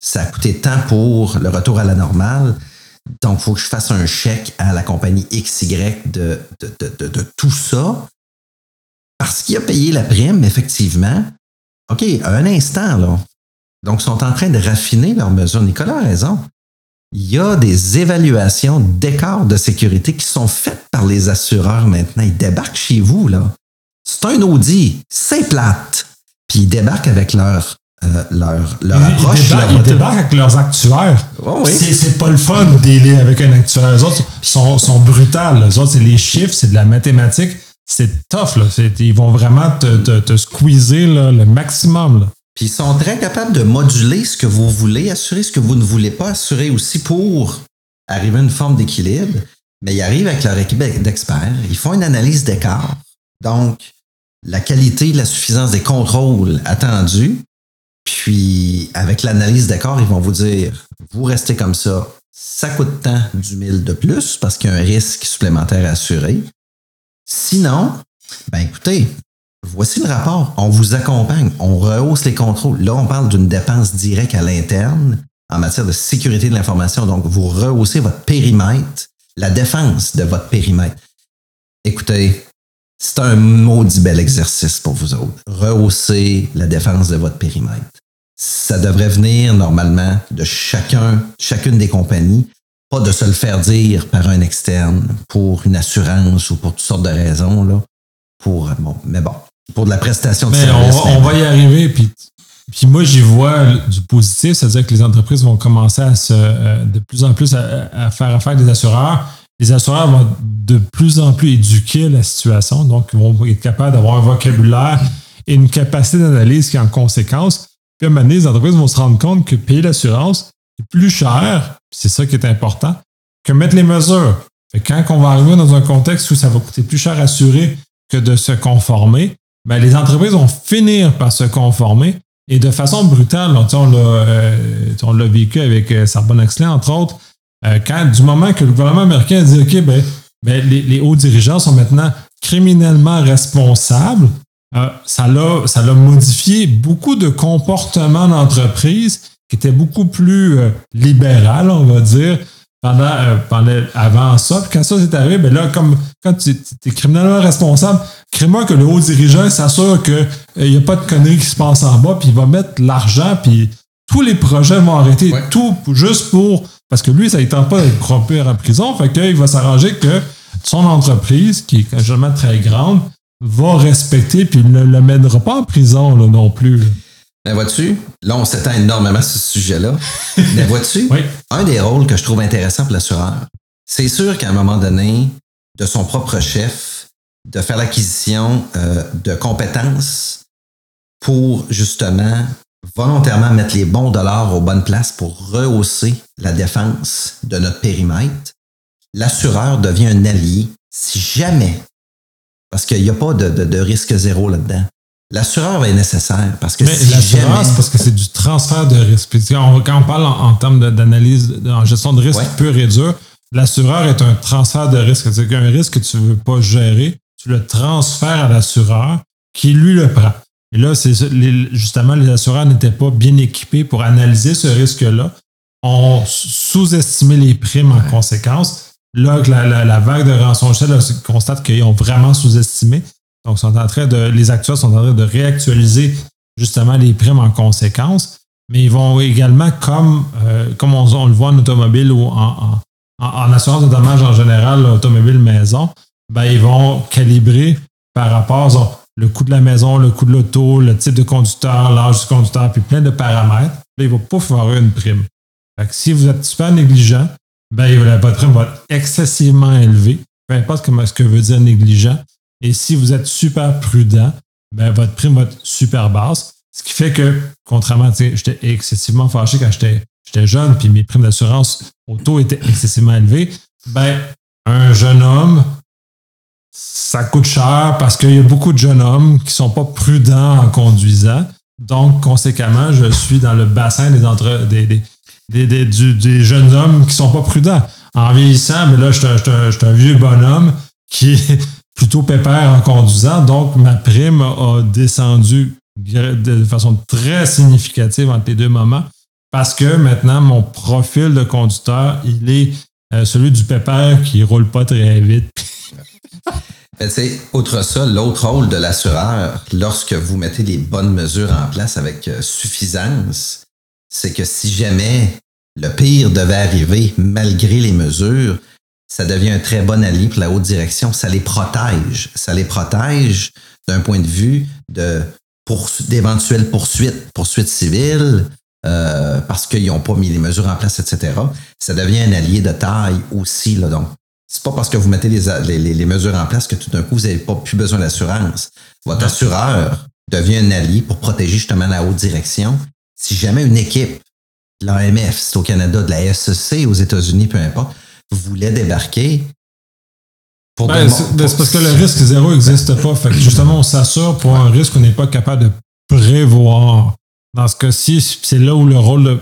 ça a coûté tant pour le retour à la normale, donc il faut que je fasse un chèque à la compagnie XY de, de, tout ça. parce qu'il a payé la prime, effectivement. OK, un instant, là. Donc, ils sont en train de raffiner leurs mesures. Nicolas a raison. Il y a des évaluations d'écart de sécurité qui sont faites par les assureurs maintenant. Ils débarquent chez vous, là. C'est un Audi, c'est plate. Puis ils débarquent avec leur euh, leur, leur Ils, approche. ils débarquent, leur- ils débarquent avec leurs actuaires. Oh oui. C'est- pas le fun de avec un actuaire. Les autres sont, sont brutales. Les autres, c'est les chiffres, c'est de la mathématique. C'est tough. Là. Ils vont vraiment te, te, te squeezer là, le maximum. Là. Puis ils sont très capables de moduler ce que vous voulez assurer, ce que vous ne voulez pas assurer aussi pour arriver à une forme d'équilibre. Mais ils arrivent avec leur équipe d'experts, ils font une analyse d'écart. Donc, la qualité, la suffisance des contrôles attendus. Puis, avec l'analyse d'écart, ils vont vous dire, vous restez comme ça, ça coûte tant du mille de plus parce qu'il y a un risque supplémentaire à assurer. Sinon, ben écoutez, voici le rapport. On vous accompagne, on rehausse les contrôles. Là, on parle d'une dépense directe à l'interne en matière de sécurité de l'information. Donc, vous rehaussez votre périmètre, la défense de votre périmètre. Écoutez, c'est un maudit bel exercice pour vous autres. Rehausser la défense de votre périmètre. Ça devrait venir normalement de chacun, chacune des compagnies, pas de se le faire dire par un externe pour une assurance ou pour toutes sortes de raisons. Là, pour, bon, mais bon, pour de la prestation de Mais service. on, on va y arriver. Puis, puis moi, j'y vois du positif. C'est-à-dire que les entreprises vont commencer à se, euh, de plus en plus à, à faire affaire des assureurs. Les assureurs vont de plus en plus éduquer la situation. Donc, ils vont être capables d'avoir un vocabulaire et une capacité d'analyse qui est en conséquence. Puis à un moment donné, les entreprises vont se rendre compte que payer l'assurance est plus cher, c'est ça qui est important, que mettre les mesures. Fait quand on va arriver dans un contexte où ça va coûter plus cher à assurer que de se conformer, ben, les entreprises vont finir par se conformer et de façon brutale. On, l'a euh, vécu avec euh, Sarbonne Exley, entre autres. Euh, quand, du moment que le gouvernement américain a dit OK, ben, ben, les, les hauts dirigeants sont maintenant criminellement responsables, euh, ça l'a ça l'a modifié beaucoup de comportements d'entreprise qui étaient beaucoup plus euh, libéral, on va dire, pendant, euh, pendant avant ça. Puis quand ça s'est arrivé, ben là, comme quand tu es criminellement responsable, crée-moi que le haut dirigeant s'assure qu'il n'y a pas de conneries qui se passent en bas, puis il va mettre l'argent, puis tous les projets vont arrêter, Ouais. tout juste pour. Parce que lui, ça ne tente pas d'être crompé en prison, fait qu'il va s'arranger que son entreprise, qui est généralement très grande, va respecter, puis il ne le mènera pas en prison là, non plus. Mais vois-tu, là, on s'étend énormément sur ce sujet-là. *laughs* Mais vois-tu, Oui. un des rôles que je trouve intéressant pour l'assureur, c'est sûr qu'à un moment donné, de son propre chef, de faire l'acquisition euh, de compétences pour justement volontairement mettre les bons dollars aux bonnes places pour rehausser la défense de notre périmètre, l'assureur devient un allié si jamais, parce qu'il n'y a pas de, de- de risque zéro là-dedans. L'assureur est nécessaire parce que Mais si l'assurance, jamais... parce que c'est du transfert de risque. Puis quand on, quand on parle en, en termes d'analyse, en gestion de risque Ouais. pur et dur, l'assureur est un transfert de risque. C'est-à-dire qu'un risque que tu ne veux pas gérer, tu le transfères à l'assureur qui, lui, le prend. Et là, c'est justement, les assureurs n'étaient pas bien équipés pour analyser ce risque-là. On sous-estimé les primes en conséquence. Là, la, la- la vague de rançon là, on constate qu'ils ont vraiment sous-estimé. Donc, sont en train de, les actuels sont en train de réactualiser justement les primes en conséquence. Mais ils vont également, comme, euh, comme on, on le voit en automobile ou en, en- en- en assurance de dommages en général, automobile maison, ben, ils vont calibrer par rapport genre, le coût de la maison, le coût de l'auto, le type de conducteur, l'âge du conducteur, puis plein de paramètres. Là, il va pas avoir une prime. Si vous êtes super négligent, ben, votre prime va être excessivement élevée, peu importe comment, ce que veut dire négligent. Et si vous êtes super prudent, ben, votre prime va être super basse. Ce qui fait que, contrairement, j'étais excessivement fâché quand j'étais jeune, puis mes primes d'assurance auto étaient excessivement élevées. Ben, un jeune homme, ça coûte cher parce qu'il y a beaucoup de jeunes hommes qui sont pas prudents en conduisant. Donc, conséquemment, je suis dans le bassin des, entre, des, des, des, des- jeunes hommes qui sont pas prudents. En vieillissant, mais là, je suis un vieux bonhomme qui est *laughs* plutôt pépère en conduisant. Donc, ma prime a descendu de façon très significative entre les deux moments parce que maintenant, mon profil de conducteur, il est euh, celui du pépère qui roule pas très vite. *laughs* Mais sais, outre ça, l'autre rôle de l'assureur, lorsque vous mettez les bonnes mesures en place avec euh, suffisance, c'est que si jamais le pire devait arriver malgré les mesures, ça devient un très bon allié pour la haute direction. Ça les protège. Ça les protège d'un point de vue de d'éventuelles poursuites, poursuites civiles, euh, parce qu'ils n'ont pas mis les mesures en place, etc. Ça devient un allié de taille aussi. Là, donc, c'est pas parce que vous mettez les, les, mesures en place que tout d'un coup, vous n'avez pas plus besoin d'assurance. Votre assureur devient un allié pour protéger justement la haute direction. Si jamais une équipe, l'AMF, c'est au Canada, de la SEC aux États-Unis, peu importe, voulait débarquer, ben, ben, c'est parce que le risque zéro n'existe pas. Fait justement, on s'assure pour un risque qu'on n'est pas capable de prévoir. Dans ce cas-ci, c'est là où le rôle,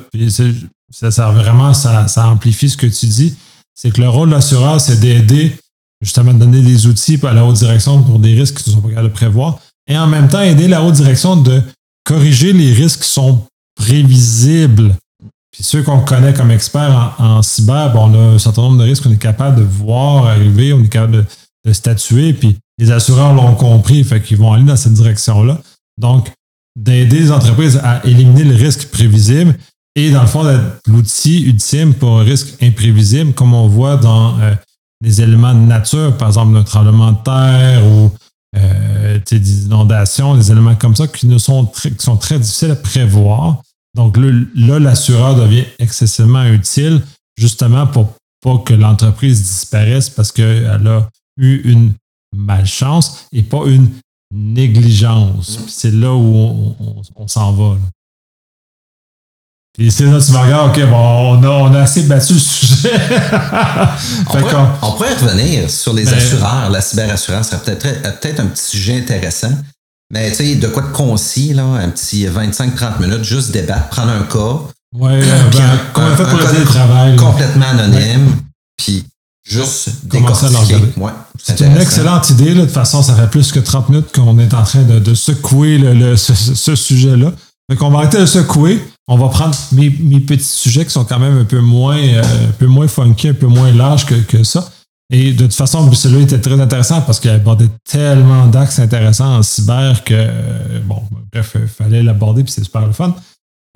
ça, ça, vraiment, ça, ça, amplifie ce que tu dis, c'est que le rôle de l'assureur, c'est d'aider, justement, de donner des outils à la haute direction pour des risques qui ne sont pas capables de prévoir, et en même temps, aider la haute direction de corriger les risques qui sont prévisibles. Puis ceux qu'on connaît comme experts en, cyber, on a un certain nombre de risques qu'on est capable de voir arriver, on est capable de, statuer, puis les assureurs l'ont compris, fait qu'ils vont aller dans cette direction-là. Donc, d'aider les entreprises à éliminer le risque prévisible et dans le fond l'outil ultime pour un risque imprévisible, comme on voit dans euh, les éléments de nature, par exemple un tremblement de terre ou euh, des inondations, des éléments comme ça qui, sont, très, qui sont très difficiles à prévoir. Donc là, l'assureur devient excessivement utile justement pour pas que l'entreprise disparaisse parce qu'elle a eu une malchance et pas une négligence. C'est là où on, s'en va. Et c'est là tu me regardes, OK, bon, on a, on a assez battu le sujet. *laughs* on, pourrait, revenir sur les ben, assureurs. La cyberassurance serait peut-être peut un petit sujet intéressant. Mais tu sais, de quoi de concis, là, un petit 25-30 minutes, juste débattre, prendre un cas. Ouais, *coughs* ben, un, un, fait pour le travail. Complètement anonyme, puis juste commencer à ouais, C'est une excellente idée. Là. De toute façon, ça fait plus que 30 minutes qu'on est en train de, secouer le, ce, sujet-là. Donc, on va arrêter de secouer. On va prendre mes, petits sujets qui sont quand même un peu moins, euh, un peu moins funky, un peu moins larges que, que ça. Et de toute façon, celui-là était très intéressant parce qu'il abordait tellement d'axes intéressants en cyber que, euh, bon, bref, il fallait l'aborder puis c'est super le fun.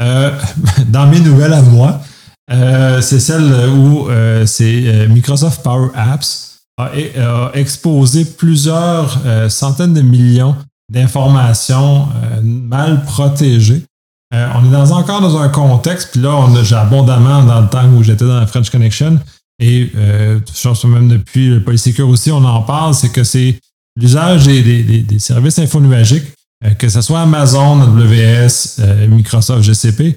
Euh, *laughs* dans mes nouvelles à moi, euh, c'est celle où c'est Microsoft Power Apps a, exposé plusieurs centaines de millions d'informations mal protégées. On est encore dans un contexte, puis là, j'ai abondamment dans le temps où j'étais dans la French Connection, et euh, je même depuis le Polysecure aussi, on en parle, c'est que c'est l'usage des, services infonuagiques, euh, que ce soit Amazon, AWS, euh, Microsoft, GCP,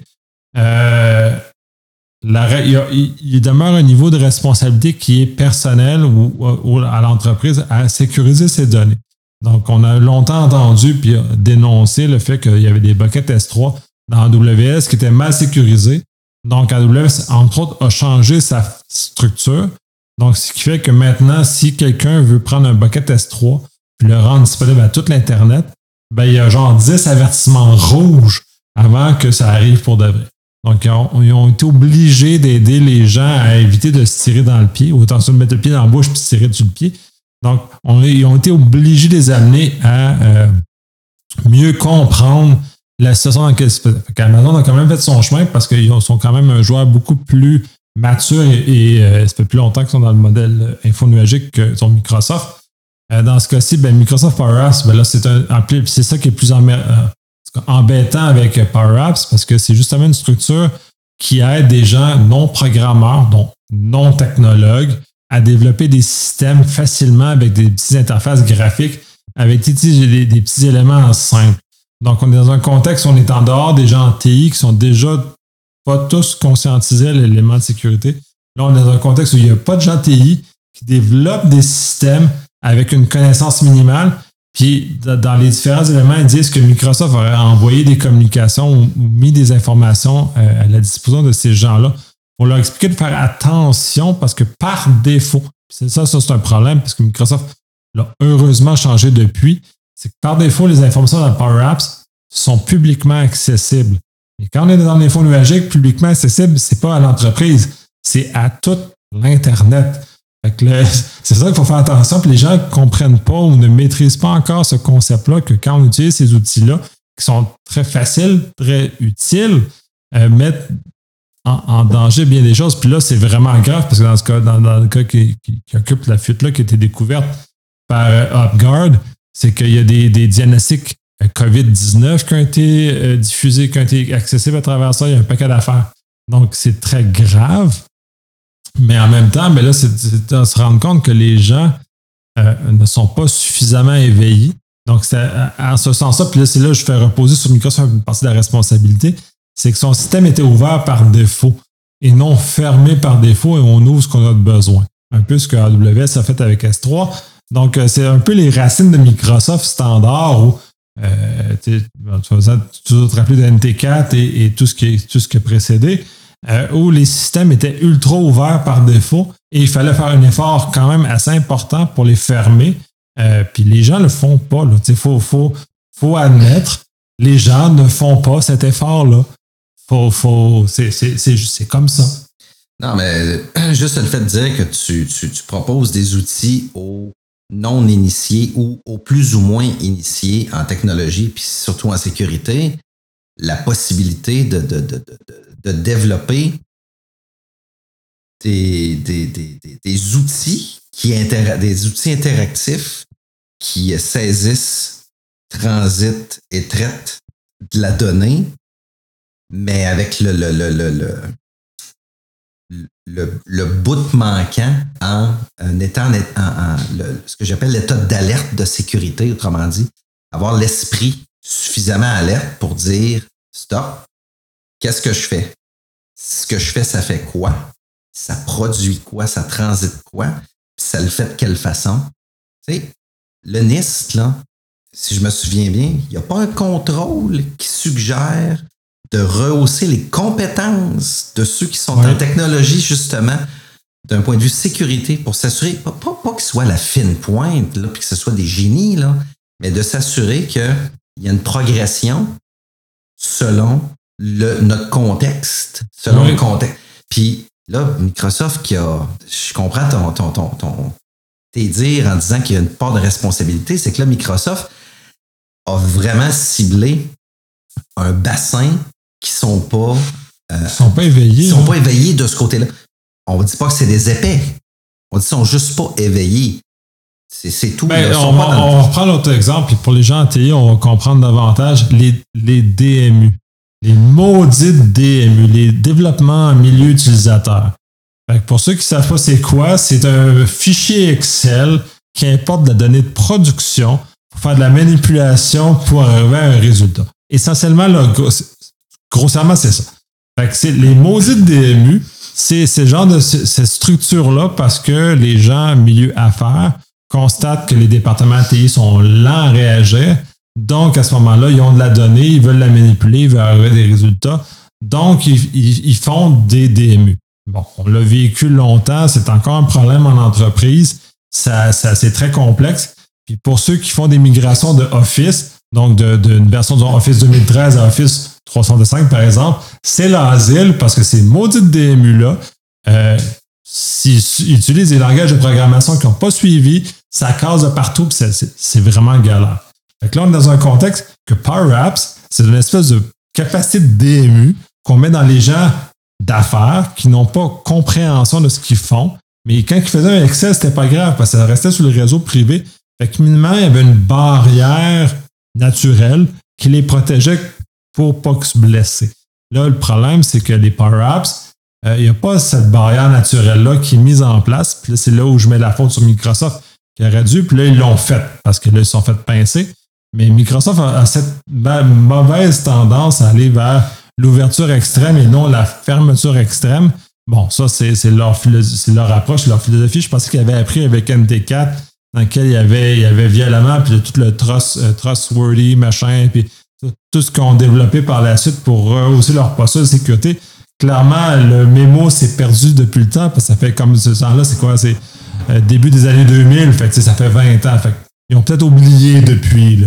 euh, il, demeure un niveau de responsabilité qui est personnel ou, à l'entreprise à sécuriser ses données. Donc, on a longtemps entendu puis dénoncé le fait qu'il y avait des buckets S3 dans AWS qui étaient mal sécurisés donc, AWS, entre autres, a changé sa structure. Donc, ce qui fait que maintenant, si quelqu'un veut prendre un bucket S3 et le rendre disponible à toute l'Internet, ben, il y a genre 10 avertissements rouges avant que ça arrive pour de vrai. Donc, ils ont, été obligés d'aider les gens à éviter de se tirer dans le pied, ou attention de mettre le pied dans la bouche puis se tirer dessus le pied. Donc, ils ont été obligés de les amener à euh, mieux comprendre la situation dans laquelle Amazon a quand même fait son chemin parce qu'ils sont quand même un joueur beaucoup plus mature et, euh, ça fait plus longtemps qu'ils sont dans le modèle infonuagique que sont Microsoft. Euh, dans ce cas-ci, ben, Microsoft Power Apps, ben là, c'est un, c'est ça qui est plus euh, embêtant avec Power Apps parce que c'est justement une structure qui aide des gens non programmeurs, donc non technologues, à développer des systèmes facilement avec des petites interfaces graphiques, avec des, des petits éléments simples. Donc, on est dans un contexte où on est en dehors des gens en TI qui sont déjà pas tous conscientisés à l'élément de sécurité. Là, on est dans un contexte où il n'y a pas de gens TI qui développent des systèmes avec une connaissance minimale. Puis, dans les différents éléments, ils disent que Microsoft aurait envoyé des communications ou mis des informations euh, à la disposition de ces gens-là pour leur expliquer de faire attention parce que par défaut, c'est ça, ça c'est un problème parce que Microsoft l'a heureusement changé depuis c'est que par défaut, les informations dans Power Apps sont publiquement accessibles. Et quand on est dans l'info nuagique, publiquement accessible, c'est pas à l'entreprise, c'est à toute l'Internet. *laughs* c'est ça qu'il faut faire attention. Puis les gens ne comprennent pas ou ne maîtrisent pas encore ce concept-là que quand on utilise ces outils-là, qui sont très faciles, très utiles, euh, mettent en, danger bien des choses. Puis là, c'est vraiment grave parce que dans, ce cas, dans, le cas qui, occupe la fuite-là, qui a été découverte par euh, UpGuard, c'est qu'il y a des, diagnostics euh, COVID-19 qui ont été diffusés, qui ont été accessibles à travers ça. Il y a un paquet d'affaires. Donc, c'est très grave. Mais en même temps, mais là, c'est de se rendre compte que les gens euh, ne sont pas suffisamment éveillés. Donc, en ce sens-là, puis là, c'est là que je fais reposer sur Microsoft une partie de la responsabilité, c'est que son système était ouvert par défaut et non fermé par défaut et on ouvre ce qu'on a besoin. Un peu ce que AWS a fait avec S3. Donc, euh, c'est un peu les racines de Microsoft standard où euh, tu vas te rappeler de NT4 et, tout, ce qui, tout ce qui a précédé. Euh, où les systèmes étaient ultra ouverts par défaut et il fallait faire un effort quand même assez important pour les fermer. Euh, puis les gens ne le font pas. Il faut, faut, faut admettre, les gens ne font pas cet effort-là. Faut, faut, c'est comme ça. Non, mais juste le fait de dire que tu, tu, tu proposes des outils aux non initiés ou aux plus ou moins initiés en technologie, puis surtout en sécurité, la possibilité de, de, de, de développer des, des, des, des outils qui des outils interactifs qui saisissent, transitent et traitent de la donnée, mais avec le, le, le, le, le, le bout manquant en, en étant en, ce que j'appelle l'état d'alerte de sécurité, autrement dit, avoir l'esprit suffisamment alerte pour dire stop, qu'est-ce que je fais? Ce que je fais, ça fait quoi? Ça produit quoi? Ça transite quoi? Ça le fait de quelle façon? Tu sais, le NIST, là, si je me souviens bien, il n'y a pas un contrôle qui suggère de rehausser les compétences de ceux qui sont en technologie, justement, d'un point de vue sécurité, pour s'assurer, pas, pas, que ce soit la fine pointe, là, puis que ce soit des génies, là, mais de s'assurer qu'il y a une progression selon le, notre contexte, selon le contexte. Puis là, Microsoft qui a, je comprends ton, ton, ton, ton tes dires en disant qu'il y a une part de responsabilité, c'est que là, Microsoft a vraiment ciblé un bassin qui sont pas euh, sont pas éveillés. sont pas éveillés de ce côté-là. On ne dit pas que c'est des épais. On dit qu'ils sont juste pas éveillés. C'est tout. Ben, on, on, reprend l'autre exemple, puis pour les gens en TI, on va comprendre davantage les, les DMU. Les maudites DMU, les développements en milieu utilisateur. pour ceux qui ne savent pas c'est quoi, c'est un fichier Excel qui importe de la donnée de production pour faire de la manipulation pour arriver à un résultat. Essentiellement, grossièrement, c'est ça. c'est les maudites DMU, c'est ce genre de cette structure-là parce que les gens milieu affaires constatent que les départements TI sont lents à réagir donc, à ce moment-là, ils ont de la donnée, ils veulent la manipuler, ils veulent arriver des résultats. Donc, ils, font des DMU. Bon, on l'a vécu longtemps, c'est encore un problème en entreprise. Ça, c'est très complexe. Puis pour ceux qui font des migrations de Office, donc d'une version de Office 2013 à Office 365, par exemple, c'est l'asile parce que ces maudites DMU-là, euh, s'ils utilisent des langages de programmation qui n'ont pas suivi, ça casse de partout, c'est vraiment galère. Fait là, on est dans un contexte que Power Apps, c'est une espèce de capacité de DMU qu'on met dans les gens d'affaires qui n'ont pas compréhension de ce qu'ils font. Mais quand ils faisaient un Excel, c'était pas grave parce que ça restait sur le réseau privé. Fait que il y avait une barrière naturelle qui les protégeait pour pas se blesser. Là, le problème, c'est que les Power Apps, euh, il n'y a pas cette barrière naturelle-là qui est mise en place. Puis c'est là où je mets la faute sur Microsoft qui aurait dû, puis là, ils l'ont fait parce que là, ils sont fait pincer. Mais Microsoft a, cette mauvaise tendance à aller vers l'ouverture extrême et non la fermeture extrême. Bon, ça, c'est leur, leur approche, leur philosophie. Je pensais qu'ils avaient appris avec MT4, dans lequel il y avait, il y avait violemment, puis tout le euh, trustworthy, machin, puis tout, ce qu'on a développé par la suite pour rehausser leur posture de sécurité. Clairement, le mémo s'est perdu depuis le temps, parce que ça fait comme ce temps-là, c'est quoi? C'est euh, début des années 2000, fait ça fait 20 ans. Fait ils ont peut-être oublié depuis. Là.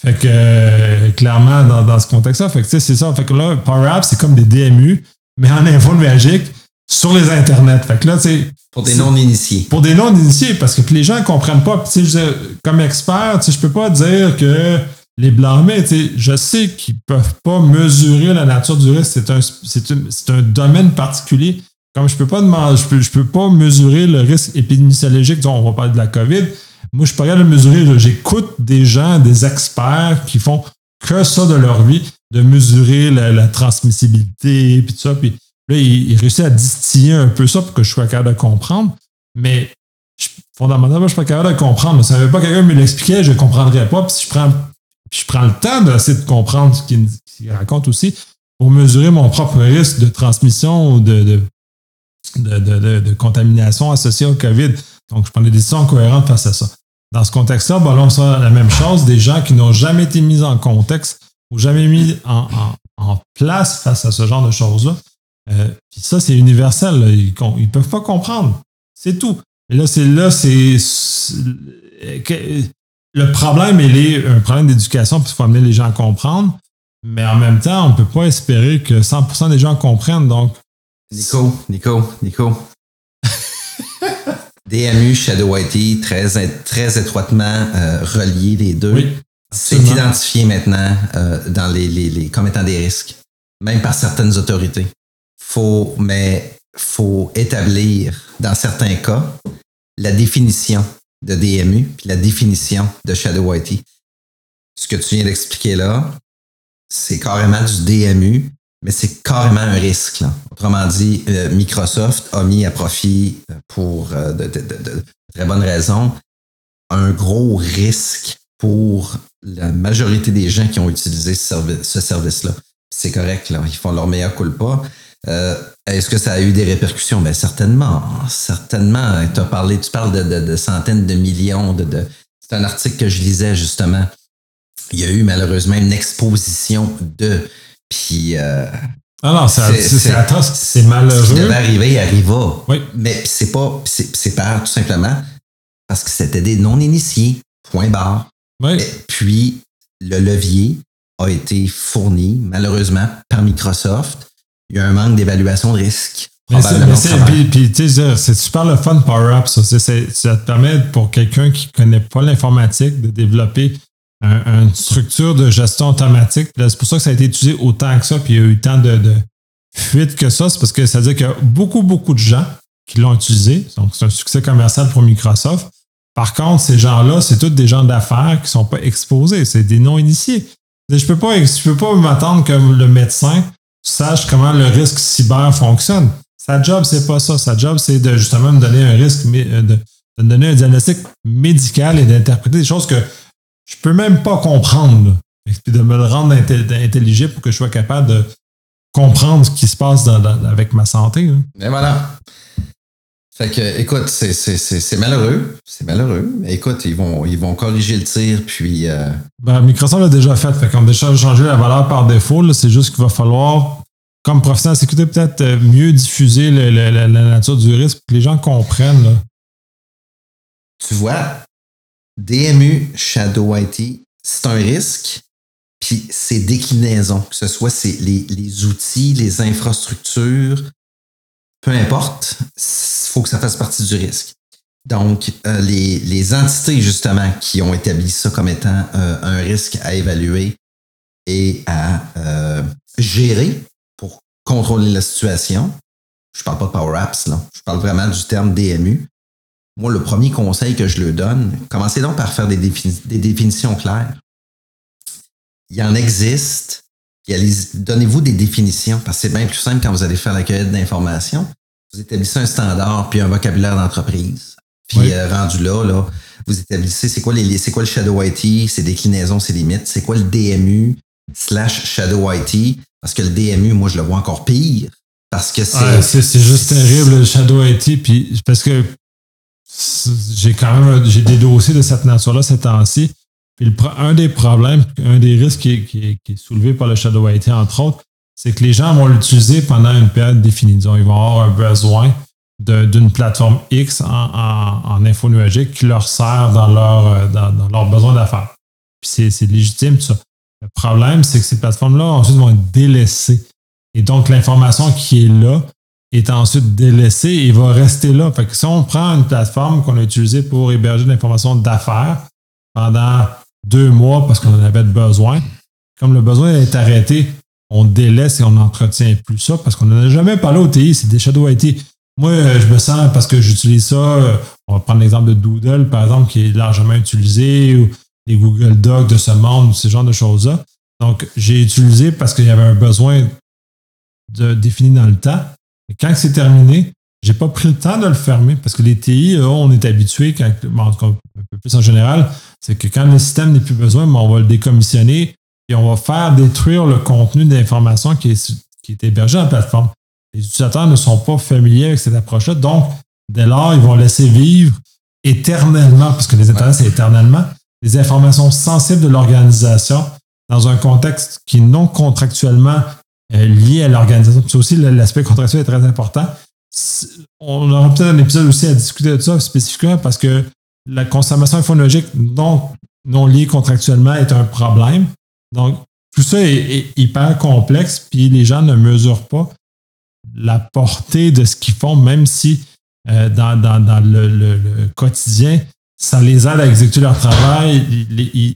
Fait que euh, clairement, dans, ce contexte-là, fait que c'est ça. Fait que là, Power Apps, c'est comme des DMU, mais en info magique sur les internets. Fait que là, tu Pour des non-initiés. Pour des non-initiés, parce que les gens ne comprennent pas. Comme expert, je peux pas dire que les blâmer, je sais qu'ils peuvent pas mesurer la nature du risque. C'est un, domaine particulier. Comme je peux pas je peux, peux pas mesurer le risque épidémiologique, on va parler de la COVID. Moi, je suis pas capable de le mesurer. J'écoute des gens, des experts qui font que ça de leur vie, de mesurer la, transmissibilité, puis tout ça. Là, il, il réussit à distiller un peu ça pour que je sois capable de comprendre. Mais fondamentalement, je suis pas capable de comprendre. Si pas quelqu'un me l'expliquait, je ne comprendrais pas. Puis si je prends, puis je prends le temps d'essayer de comprendre ce qu'il raconte aussi pour mesurer mon propre risque de transmission ou de, de, de, de- contamination associée au COVID. Donc, je prends des décisions cohérentes face à ça. Dans ce contexte-là, ben on sent la même chose, des gens qui n'ont jamais été mis en contexte ou jamais mis en, en- place face à ce genre de choses-là. Euh, puis ça, c'est universel. là. Ils ne peuvent pas comprendre. C'est tout. Et là, c'est là, c'est. Le problème, il est un problème d'éducation, puis il faut amener les gens à comprendre. Mais en même temps, on ne peut pas espérer que 100% des gens comprennent. Donc, Nico, Nico, Nico. *laughs* DMU, Shadow IT, très, très étroitement euh, reliés les deux. oui. C'est identifié maintenant euh, dans les, les, les- comme étant des risques, même par certaines autorités. Faut, mais faut établir, dans certains cas, la définition de DMU puis la définition de Shadow IT. Ce que tu viens d'expliquer là, c'est carrément du DMU, mais c'est carrément un risque. Autrement dit, euh, Microsoft a mis à profit, euh, pour euh, de, très bonnes raisons, un gros risque pour la majorité des gens qui ont utilisé ce, servi- ce service-là. C'est correct, là. Ils font leur meilleur culpa. Euh, Est-ce que ça a eu des répercussions? Bien, certainement. Certainement. As parlé, tu parles de, de- de centaines de millions. De, de- C'est un article que je lisais justement. Il y a eu malheureusement une exposition de. Puis euh, Ah non, c'est C'est- c'est ce qui malheureux. devait arriver arriva. Oui. Mais c'est pas. C'est c'est par tout simplement parce que c'était des non-initiés. Point barre. Oui. Et puis, le levier a été fourni, malheureusement, par Microsoft. Il y a un manque d'évaluation de risque. Mais c'est- super le fun Power Up. Ça, ça te permet pour quelqu'un qui ne connaît pas l'informatique de développer un- une structure de gestion automatique. C'est pour ça que ça a été utilisé autant que ça, puis il y a eu tant de, de fuites que ça. C'est parce que ça veut dire qu'il y a beaucoup, beaucoup de gens qui l'ont utilisé. Donc, c'est un succès commercial pour Microsoft. Par contre, ces gens-là, c'est tous des gens d'affaires qui ne sont pas exposés. C'est des non-initiés. Je peux pas, je peux pas m'attendre que le médecin sache comment le risque cyber fonctionne. Sa job, c'est pas ça. Sa job, c'est de justement me donner un risque, euh, de, me donner un diagnostic médical et d'interpréter des choses que je peux même pas comprendre. Et puis de me le rendre intelligible pour que je sois capable de comprendre ce qui se passe avec ma santé. Mais voilà. Fait que, écoute, c'est- c'est c'est- c'est malheureux. C'est malheureux. Mais écoute, ils vont, ils vont corriger le tir, puis. euh, Ben, Microsoft l'a déjà fait. Fait qu'on a déjà changé la valeur par défaut. C'est juste qu'il va falloir, comme professionnel de sécurité, peut-être euh, mieux diffuser le- le- la, la nature du risque pour que les gens comprennent. là. tu vois, DMU, Shadow IT, c'est un risque, puis ses déclinaisons, que ce soit c'est les, les outils, les infrastructures, peu importe, il faut que ça fasse partie du risque. Donc, euh, les, les entités, justement, qui ont établi ça comme étant euh, un risque à évaluer et à euh, gérer pour contrôler la situation, je parle pas de Power Apps, là. je parle vraiment du terme DMU. Moi, le premier conseil que je leur donne, commencez donc par faire des, des définitions claires. Il y en existe. Donnez-vous des définitions, parce que c'est bien plus simple quand vous allez faire la cueillette d'informations. Vous établissez un standard puis un vocabulaire d'entreprise. Puis Oui. euh, rendu là, là, vous établissez c'est quoi les c'est quoi le Shadow IT, ses déclinaisons, ses limites, c'est quoi le DMU slash Shadow IT, parce que le DMU, moi, je le vois encore pire. Parce que c'est. C'est juste terrible, le Shadow IT. Puis parce que j'ai quand même j'ai des dossiers de cette nature-là ces temps-ci. Un des problèmes, un des risques qui est, soulevé par le Shadow IT, entre autres, c'est que les gens vont l'utiliser pendant une période définie. Ils vont avoir un besoin d'une plateforme X en, info nuagique qui leur sert dans leur, euh, dans, dans leur besoin d'affaires. Puis c'est- légitime, tout ça. Le problème, c'est que ces plateformes-là, ensuite, vont être délaissées. Et donc, l'information qui est là est ensuite délaissé et va rester là. Fait que si on prend une plateforme qu'on a utilisée pour héberger de l'information d'affaires pendant deux mois parce qu'on en avait besoin, comme le besoin est arrêté, on délaisse et on n'entretient plus ça parce qu'on n'en a jamais parlé au TI, c'est des Shadow IT. Moi, je me sens parce que j'utilise ça, euh, on va prendre l'exemple de Doodle, par exemple, qui est largement utilisé, ou les Google Docs de ce monde, ce genre de choses-là. Donc, j'ai utilisé parce qu'il y avait un besoin de, défini dans le temps. Et quand c'est terminé, j'ai pas pris le temps de le fermer parce que les TI, on est habitué, quand, en tout cas, un peu plus en général, c'est que quand le système n'est plus besoin, on va le décommissionner et on va faire détruire le contenu d'information qui est, qui est hébergé dans la plateforme. Les utilisateurs ne sont pas familiers avec cette approche-là, donc dès lors, ils vont laisser vivre éternellement, parce que les Internets, c'est éternellement, les informations sensibles de l'organisation dans un contexte qui est non contractuellement euh, lié à l'organisation. C'est aussi l'aspect contractuel est très important. On aura peut-être un épisode aussi à discuter de ça spécifiquement parce que la consommation infonologique non, liée contractuellement est un problème. Donc, tout ça est, hyper complexe, puis les gens ne mesurent pas la portée de ce qu'ils font, même si euh, dans, le, quotidien, ça les aide à exécuter leur travail,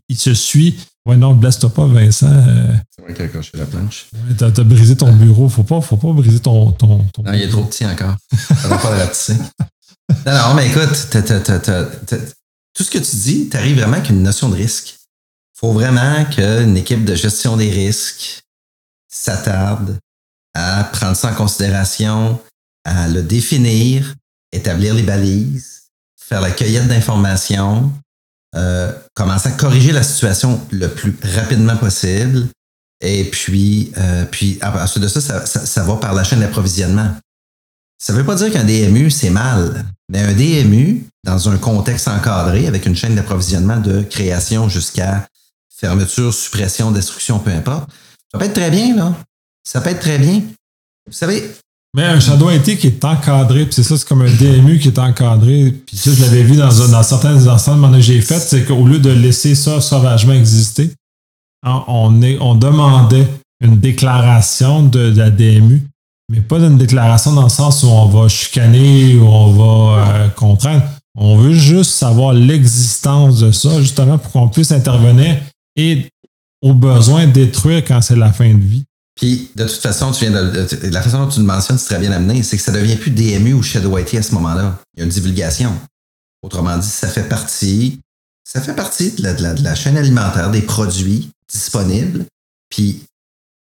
ils, se suivent. Ouais, non, blesse-toi pas, Vincent. Euh. c'est vrai qu'il a accroché la planche. Ouais, t'as, brisé ton bureau. Faut pas, faut pas briser ton, ton, Non, il est trop petit encore. Ça va pas le ratisser. Non, non, mais écoute, tout ce que tu dis, tu arrives vraiment avec une notion de risque. faut vraiment qu'une équipe de gestion des risques s'attarde à prendre ça en considération, à le définir, établir les balises, faire la cueillette d'informations, euh, commencer à corriger la situation le plus rapidement possible. Et puis, euh, puis ensuite de ça ça, ça, va par la chaîne d'approvisionnement. Ça ne veut pas dire qu'un DMU, c'est mal, mais un DMU, dans un contexte encadré, avec une chaîne d'approvisionnement de création jusqu'à fermeture, suppression, destruction, peu importe, ça peut être très bien, là. Ça peut être très bien. Vous savez, mais un Shadow IT qui est encadré, puis c'est ça, c'est comme un DMU qui est encadré. Puis ça, je l'avais vu dans, dans certains ensembles que j'ai fait, c'est qu'au lieu de laisser ça sauvagement exister, on, est, on demandait une déclaration de, la DMU, mais pas une déclaration dans le sens où on va chicaner ou on va euh, contraindre. On veut juste savoir l'existence de ça, justement, pour qu'on puisse intervenir et au besoin détruire quand c'est la fin de vie. Puis, de toute façon, tu viens de, la façon dont tu le mentionnes, c'est très bien amené, c'est que ça devient plus DMU ou Shadow IT à ce moment-là. Il y a une divulgation. Autrement dit, ça fait partie, ça fait partie de la, chaîne alimentaire des produits disponibles. Puis,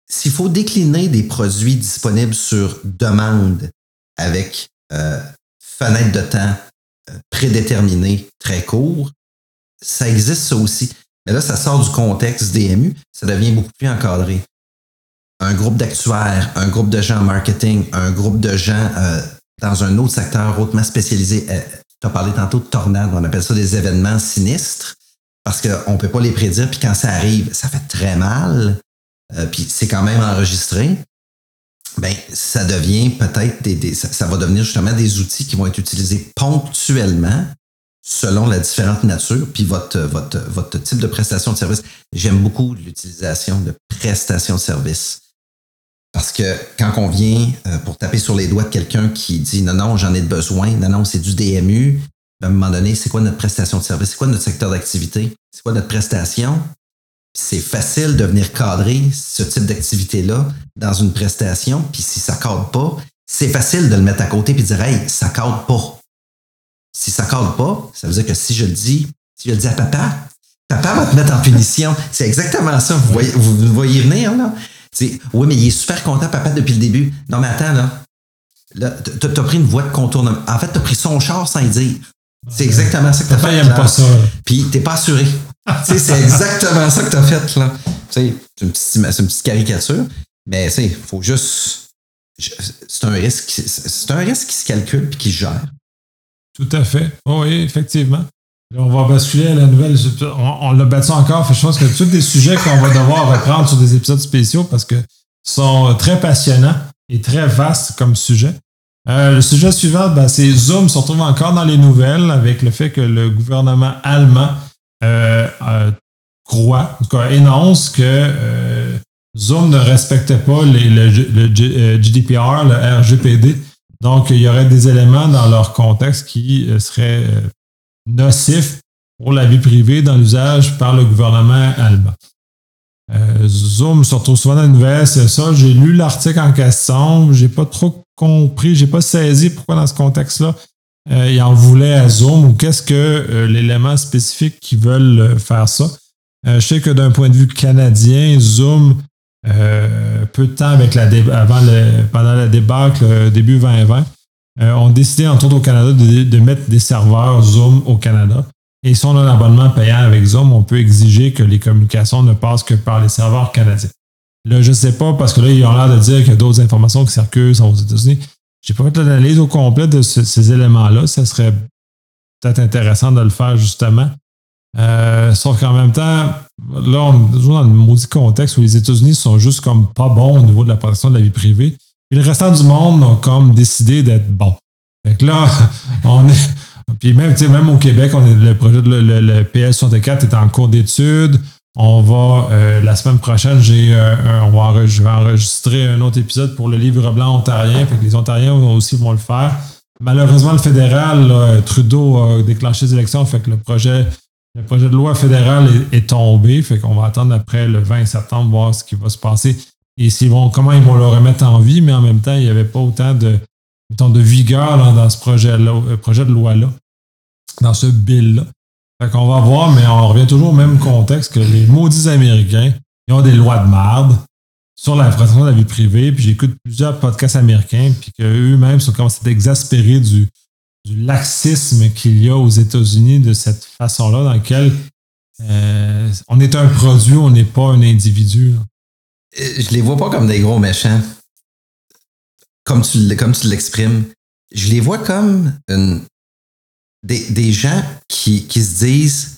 s'il faut décliner des produits disponibles sur demande avec euh, fenêtre de temps euh, prédéterminée très court, ça existe ça aussi. Mais là, ça sort du contexte DMU, ça devient beaucoup plus encadré un groupe d'actuaires, un groupe de gens en marketing, un groupe de gens euh, dans un autre secteur hautement spécialisé. Euh, tu as parlé tantôt de tornades, on appelle ça des événements sinistres parce qu'on ne peut pas les prédire, puis quand ça arrive, ça fait très mal, euh, puis c'est quand même enregistré. Ben, ça devient peut-être des, ça, va devenir justement des outils qui vont être utilisés ponctuellement selon la différente nature, puis votre, votre, votre type de prestation de service. J'aime beaucoup l'utilisation de prestation de service. Parce que quand on vient euh, pour taper sur les doigts de quelqu'un qui dit non, non, j'en ai besoin, non, non, c'est du DMU, à un moment donné, c'est quoi notre prestation de service? C'est quoi notre secteur d'activité? C'est quoi notre prestation? C'est facile de venir cadrer ce type d'activité-là dans une prestation, puis si ça cadre pas, c'est facile de le mettre à côté puis de dire Hey, ça cadre pas. Si ça cadre pas, ça veut dire que si je le dis, si je le dis à papa, papa va te mettre en punition. C'est exactement ça. Vous voyez, vous voyez venir, là? Oui, mais il est super content, papa, depuis le début. Non, mais attends, là. Là, t'as pris une voie de contournement. En fait, t'as pris son char sans y dire. C'est exactement ça que t'as fait. Il pas ça. Puis t'es pas assuré. *laughs* c'est exactement ça que t'as fait, là. C'est une, petite, caricature. Mais il faut juste. C'est un risque. C'est un risque qui se calcule et qui se gère. Tout à fait. oui, effectivement on va basculer à la nouvelle. On, l'a battu encore. je pense que tous des sujets qu'on va devoir reprendre sur des épisodes spéciaux parce que sont très passionnants et très vastes comme sujet. Euh, le sujet suivant, ben, c'est Zoom se retrouve encore dans les nouvelles avec le fait que le gouvernement allemand euh, croit, en tout cas, énonce que euh, Zoom ne respectait pas le, GDPR, le RGPD, Donc, il y aurait des éléments dans leur contexte qui euh, seraient euh, nocifs pour la vie privée dans l'usage par le gouvernement allemand. Euh, Zoom se retrouve souvent dans les nouvelles, c'est ça. J'ai lu l'article en question, j'ai pas trop compris, j'ai pas saisi pourquoi dans ce contexte-là ils en voulaient à Zoom ou qu'est-ce que l'élément spécifique qui veulent faire ça. je sais que d'un point de vue canadien, Zoom euh, peu de temps avec la avant le, pendant la débâcle euh, début 2020, euh, ont décidé, entre autres au Canada, de, mettre des serveurs Zoom au Canada. Et si on a un abonnement payant avec Zoom, on peut exiger que les communications ne passent que par les serveurs canadiens. Là, je ne sais pas, parce que là, ils ont l'air de dire qu'il y a d'autres informations qui circulent aux États-Unis. Je n'ai pas fait l'analyse au complet de ces éléments-là. Ça serait peut-être intéressant de le faire justement. Euh, sauf qu'en même temps, là, on est toujours dans le maudit contexte où les États-Unis sont juste comme pas bons au niveau de la protection de la vie privée. Et le restant du monde ont comme décidé d'être bons. Fait que là, *laughs* on est. Puis même, même au Québec, on est, le projet de le, PS64 est en cours d'étude. On va, euh, la semaine prochaine, j'ai euh, on va je vais enregistrer un autre épisode pour le livre blanc ontarien. Fait que les Ontariens aussi vont le faire. Malheureusement, le fédéral, Trudeau a déclenché les élections, fait que le projet le projet de loi fédéral est, tombé, fait qu'on va attendre après le 20 septembre voir ce qui va se passer et s'ils vont, comment ils vont le remettre en vie, mais en même temps, il n'y avait pas autant de, de vigueur dans ce projet-là, euh, projet de loi-là, dans ce bill-là. Fait qu'on va voir, mais on revient toujours au même contexte que les maudits Américains, ils ont des lois de marde sur la protection de la vie privée, puis j'écoute plusieurs podcasts américains, puis qu'eux-mêmes sont commencés à exaspérés du, du laxisme qu'il y a aux États-Unis de cette façon-là, dans laquelle euh, on est un produit, on n'est pas un individu. Euh, je les vois pas comme des gros méchants, comme tu, l'exprimes. Je les vois comme des, gens qui, qui se disent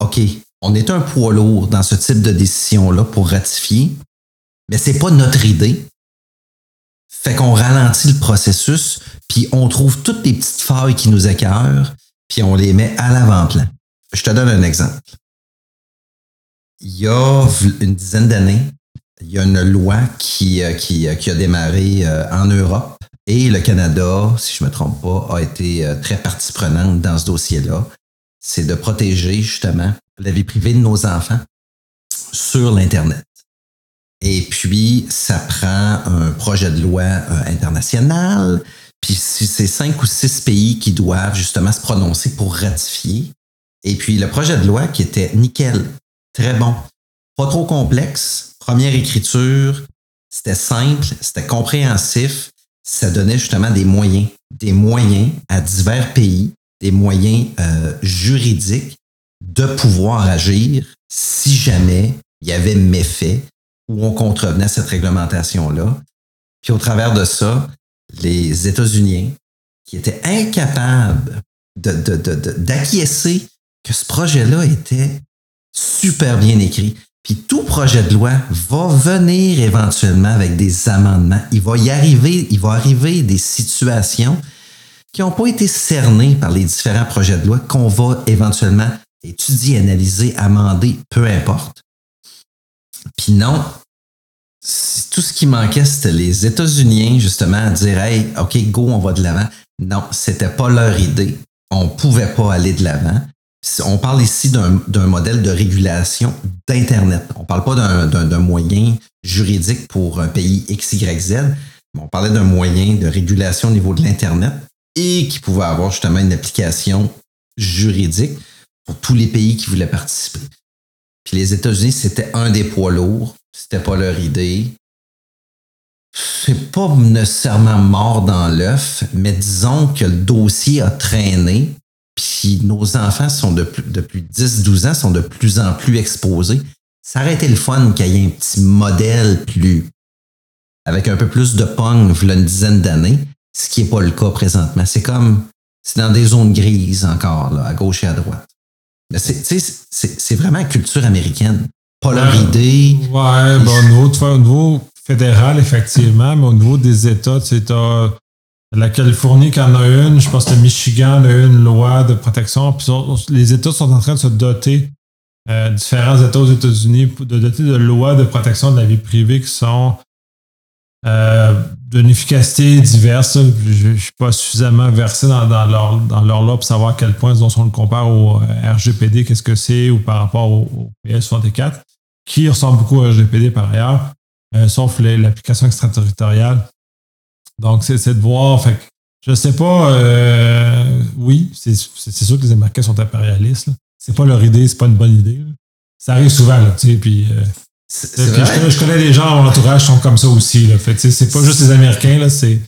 OK, on est un poids lourd dans ce type de décision-là pour ratifier, mais c'est pas notre idée. Fait qu'on ralentit le processus, puis on trouve toutes les petites failles qui nous écœurent, puis on les met à l'avant-plan. Je te donne un exemple. Il y a une dizaine d'années, il y a une loi qui, euh, euh, a démarré euh, en Europe et le Canada, si je ne me trompe pas, a été très partie prenante dans ce dossier-là. C'est de protéger justement la vie privée de nos enfants sur l'Internet. Et puis, ça prend un projet de loi international. Puis, c'est cinq ou six pays qui doivent justement se prononcer pour ratifier. Et puis, le projet de loi qui était nickel, très bon, pas trop complexe, première écriture, c'était simple, c'était compréhensif, ça donnait justement des moyens, des moyens à divers pays, des moyens euh, juridiques de pouvoir agir si jamais il y avait méfait où on contrevenait à cette réglementation-là. Puis au travers de ça, les États-Unis, qui étaient incapables d'acquiescer de, que ce projet-là était super bien écrit. Puis tout projet de loi va venir éventuellement avec des amendements. Il va y arriver, il va arriver des situations qui n'ont pas été cernées par les différents projets de loi qu'on va éventuellement étudier, analyser, amender, peu importe. Puis non, tout ce qui manquait, c'était les États-Unis, justement, à dire Hey, OK, go, on va de l'avant. Non, c'était pas leur idée. On pouvait pas aller de l'avant. On parle ici d'un modèle de régulation d'Internet. On parle pas d'un moyen juridique pour un pays X, Y, Z, mais on parlait d'un moyen de régulation au niveau de l'Internet et qui pouvait avoir justement une application juridique pour tous les pays qui voulaient participer. Puis les États-Unis, c'était un des poids lourds. C'était pas leur idée. C'est pas nécessairement mort dans l'œuf, mais disons que le dossier a traîné, puis nos enfants sont de plus, de 10-12 ans sont de plus en plus exposés. Ça aurait été le fun qu'il y ait un petit modèle plus avec un peu plus de pong voilà une dizaine d'années, ce qui n'est pas le cas présentement. C'est comme c'est dans des zones grises encore, là, à gauche et à droite. C'est vraiment une culture américaine. Pas leur idée. Ouais, bon, au, niveau, fédéral, effectivement, mais au niveau des États, tu as la Californie qui en a une, je pense que le Michigan a une loi de protection. Puis les États sont en train de se doter, euh, différents États aux États-Unis, de doter de lois de protection de la vie privée qui sont d'une efficacité diverse. Je ne suis pas suffisamment versé dans, leur, dans leur là pour savoir à quel point si on le compare au RGPD, qu'est-ce que c'est, ou par rapport au, PS64, qui ressemble beaucoup au RGPD par ailleurs, sauf l'application extraterritoriale. Donc, c'est de voir. Fait, je sais pas. Euh, oui, c'est sûr que les Américains sont impérialistes. C'est pas leur idée, c'est pas une bonne idée. Ça arrive souvent, là, tu sais, puis. Euh, je, connais des gens, mon entourage sont comme ça aussi. Là. Fait, c'est pas juste les Américains, là, c'est,